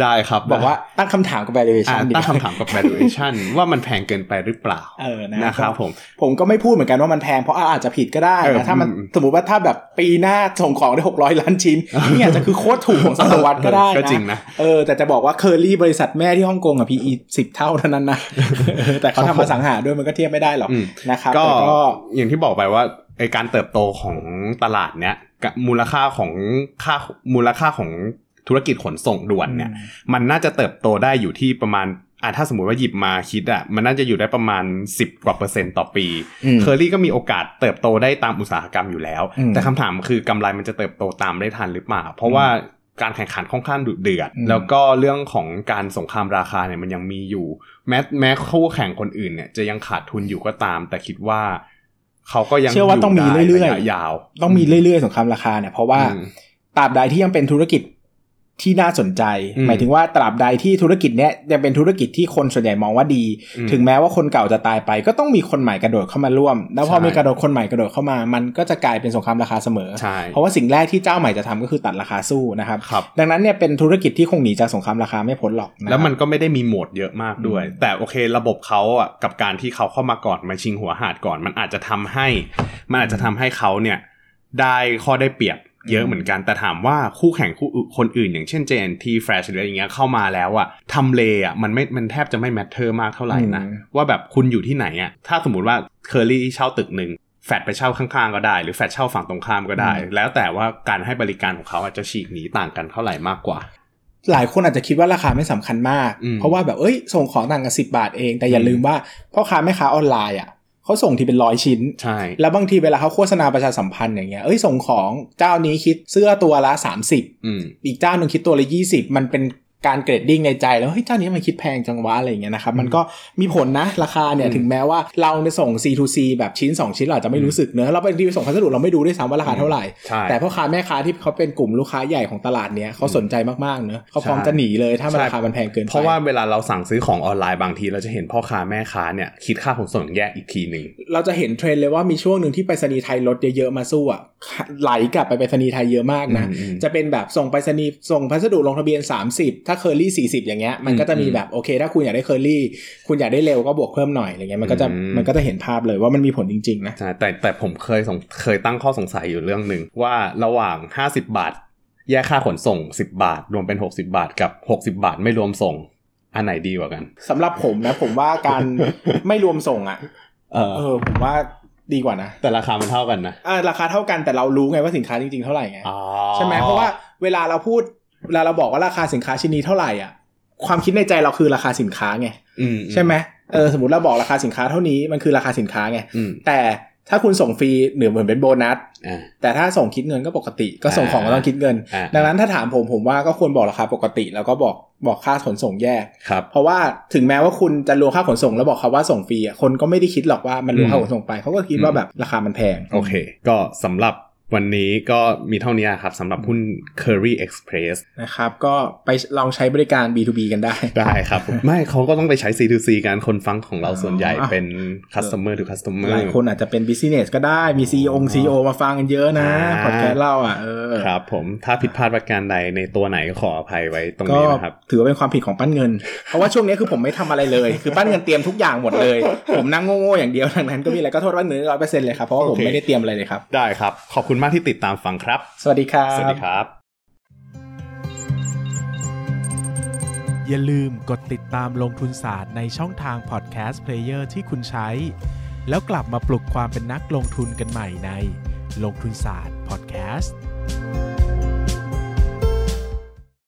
ได้ครับ บอกว่าตั้งคำถามกับ valuation อะดีตั้งคำถามกับ valuation ว่ามันแพงเกินไปหรือเปล่าเออนะนะครับผม ผมก็ไม่พูดเหมือนกันว่ามันแพงเพราะอาจจะผิดก็ได้เออนะถ้ามันอืมสมมติว่าถ้าแบบปีหน้าส่งของได้หกร้อยล้านชิ้นนี่อาจจะคือโคตรถูกของศตวรรษก็ได้ก็นะจริงนะเออแต่จะบอกว่าเคอรี่บริษัทแม่ที่ฮ่องกงอะ PE สิบเท่าเท่านั้นนะเออแต่เขาทำมาสังหาด้วยมันก็เทียบไม่ได้หรอกอืมนะครับก็แต่ก็อย่างที่บอกไปว่า ไอการเติบโตของตลาดเนี้ยกับมูลค่าของค่ามูลค่าของธุรกิจขนส่งด่วนเนี่ย มันน่าจะเติบโตได้อยู่ที่ประมาณอะถ้าสมมติว่าหยิบมาคิดอะมันน่าจะอยู่ได้ประมาณ 10 กว่าเปอร์เซ็นต์ต่อปีอืมเคอรี่ก็มีโอกาสเติบโตได้ตามอุตสาหกรรมอยู่แล้วอืมแต่คำถามคือกำไรมันจะเติบโตตามได้ทันหรือเปล่า เพราะว่าการแข่งขันค่อนข้างดุเดือดอืมแล้วก็เรื่องของการสงครามราคาเนี่ยมันยังมีอยู่ แม้แม้คู่แข่งคนอื่นเนี่ยจะยังขาดทุนอยู่ก็ตาม แต่คิดว่า เขาก็ยังเชื่อว่าต้องมีได้เรื่อยๆะยาว ต้องมีเรื่อยๆสงครามราคาเนี่ยเพราะว่าอืมตราบใดที่ยังเป็นธุรกิจ ที่น่าสนใจอืมหมายถึงว่าตราบใดที่ธุรกิจเนี้ยยังเป็นธุรกิจที่คนส่วนใหญ่มองว่าดีอืมถึงแม้ว่าคนเก่าจะตายไป ก็ต้องมีคนใหม่กระโดดเข้ามาร่วม แล้วพอใช่มีกระโดดคนใหม่กระโดดเข้ามา มันก็จะกลายเป็นสงครามราคาเสมอใช่เพราะว่าสิ่งแรกที่เจ้าใหม่จะทำก็คือตัดราคาสู้นะครับครับดังนั้นเนี่ยเป็นธุรกิจที่คงหนีจากสงครามราคาไม่พ้นหรอกะครับแล้วมันก็ไม่ได้มี moat เยอะมากด้วยอืมแต่โอเคระบบเขาอะกับการที่เขาเข้ามาก่อนมาชิงหัวหาดก่อน มันอาจจะทำให้ มันอาจจะทำให้เขาเนี่ยได้ข้อได้เปรียบ เยอะเหมือนกันแต่ถามว่าคู่แข่งคู่อื่นคนอื่นอย่างเช่น J&T Flash หรืออะไรอย่างเงี้ยเข้ามาแล้วอะทำเลอะมันไม่มันแทบจะไม่ matter มากเท่าไหร่นะอืมว่าแบบคุณอยู่ที่ไหนอะถ้าสมมติว่าเคอรี่เช่าตึกหนึ่งแฟดไปเช่าข้างๆก็ได้ หรือแฟดเช่าฝั่งตรงข้ามก็ได้ แล้วแต่ว่าการให้บริการของเขาอาจจะฉีกหนีต่างกันเท่าไหร่มากกว่า หลายคนอาจจะคิดว่าราคาไม่สำคัญมากอืมเพราะว่าแบบเอ้ยส่งของต่างกันสิบาทเอง แต่อย่าอืมลืมว่าพ่อค้าแม่ค้าออนไลน์อะ เขาส่งทีเป็นร้อยชิ้น ใช่ แล้วบางทีเวลาเขาโฆษณาประชาสัมพันธ์อย่างเงี้ย เอ้ยส่งของเจ้านี้คิดเสื้อตัวละ 30อืมอีกเจ้าหนึ่งคิดตัวละ 20 มันเป็น การเกรดดิ้งในใจแล้วเฮ้ยเจ้านี้มันคิดแพงจังวะอะไรอย่างเงี้ยนะครับมันก็มีผลนะราคาเนี่ยอืมถึงแม้ว่าเราไปส่ง C2C แบบชิ้น 2 ชิ้นเราอาจจะไม่รู้สึกเนอะเราไปรีวิวส่งพัสดุเราไม่ดูด้วยซ้ำว่าราคาเท่าไหร่ใช่แต่พ่อค้าแม่ค้าที่เขาเป็นกลุ่มลูกค้าใหญ่ของตลาดเนี้ยเขาสนใจมากๆเนอะเขาพร้อมใช่จะหนีเลยถ้ามันใช่ราคามันแพงเกินไปเพราะว่าเวลาเราสั่งซื้อของออนไลน์บางที เราจะเห็นพ่อค้าแม่ค้าเนี่ยคิดค่าขนส่งแยกอีกทีหนึ่งเราจะเห็นเทรนด์เลยว่ามีช่วงหนึ่งที่ไปรษณีย์ไทยลดเยอะๆมาสู้อะไหลกลับไปไปรษณีย์ไทยเยอะมากนะอืมอืมจะเป็นแบบส่งไปรษณีย์ส่งพัสดุลงทะเบียน 30ถ้าเคอรี่40อย่างเงี้ยมันก็จะมีอืมแบบโอเค ถ้าคุณอยากได้เคอรี่คุณอยากได้เร็วก็บวกเพิ่มหน่อยอะไรเงี้ยมันก็จะอืมมันก็จะเห็นภาพเลยว่ามันมีผลจริงๆนะใช่แต่แต่ผมเคยสงเคยตั้งข้อสงสัยอยู่เรื่องหนึ่งว่าระหว่าง 50 บาท แยกค่าขนส่ง 10 บาท รวมเป็น 60 บาทกับ 60 บาทไม่รวมส่ง อันไหนดีกว่ากันสำหรับผมนะ ผมว่าการไม่รวมส่งอะเออเออผมว่าดีกว่านะ แต่ราคามันเท่ากันนะอ่าราคาเท่ากันแต่เรารู้ไงว่าสินค้าจริงๆเท่าไหร่ไงอ๋อใช่ไหมเพราะว่าเวลาเราพูด เวลาเราบอกว่าราคาสินค้าชิ้นนี้เท่าไหร่อะความคิดในใจเราคือราคาสินค้าไงอืมใช่ไหมเออสมมติเราบอกราคาสินค้าเท่านี้มันคือราคาสินค้าไงอืมแต่ถ้าคุณส่งฟรีเหนือเหมือนเป็นโบนัสอ่าแต่ถ้าส่งคิดเงินก็ปกติ ก็ส่งของก็ต้องคิดเงินอ่าดังนั้นถ้าถามผมผมว่าก็ควรบอกราคาปกติ แล้วก็บอกบอกค่าขนส่งแยกครับเพราะว่าถึงแม้ว่าคุณจะรวมค่าขนส่งแล้วบอกเขาว่าส่งฟรีอะคนก็ไม่ได้คิดหรอกว่ามันรวมค่าขนส่งไปเขาก็คิดว่าแบบราคามันแพงโอเค ก็สำหรับ วันนี้ก็มีเท่านี้ครับสำหรับหุ้น Curry Express นะครับ ก็ไปลองใช้บริการ B2B กันได้ ได้ครับ ไม่เขาก็ต้องไปใช้ C2C กันคนฟังของเราส่วนใหญ่อ๋อเป็น customer to customer หลายคนอาจจะเป็น business ก็ได้ มี CEO อง CEO มาฟังกันเยอะนะอ่าพอดแคสต์เราอะเออครับผมถ้าผิดพลาดประการใดในตัวไหนก็ขออภัยไว้ตรงก็นี้นะครับ ถือว่าเป็นความผิดของปั้นเงิน เพราะว่าช่วงนี้คือผมไม่ทำอะไรเลย คือปั้นเงินเตรียมทุกอย่างหมดเลย ผมนั่งโง่ๆอย่างเดียวดังนั้นก็มีอะไรก็โทษปั้นเงินร้อยเปอร์เซ็นต์เลยครับเพราะว่าผมโอเคไม่ได้เตรียมอะไรเลยครับได้ครับขอบคุณมากที่ติดตามฟังครับ สวัสดีครับ สวัสดีครับ อย่าลืมกดติดตามลงทุนศาสตร์ในช่องทางพอดแคสต์เพลเยอร์ที่คุณใช้ แล้วกลับมาปลุกความเป็นนักลงทุนกันใหม่ในลงทุนศาสตร์พอดแคสต์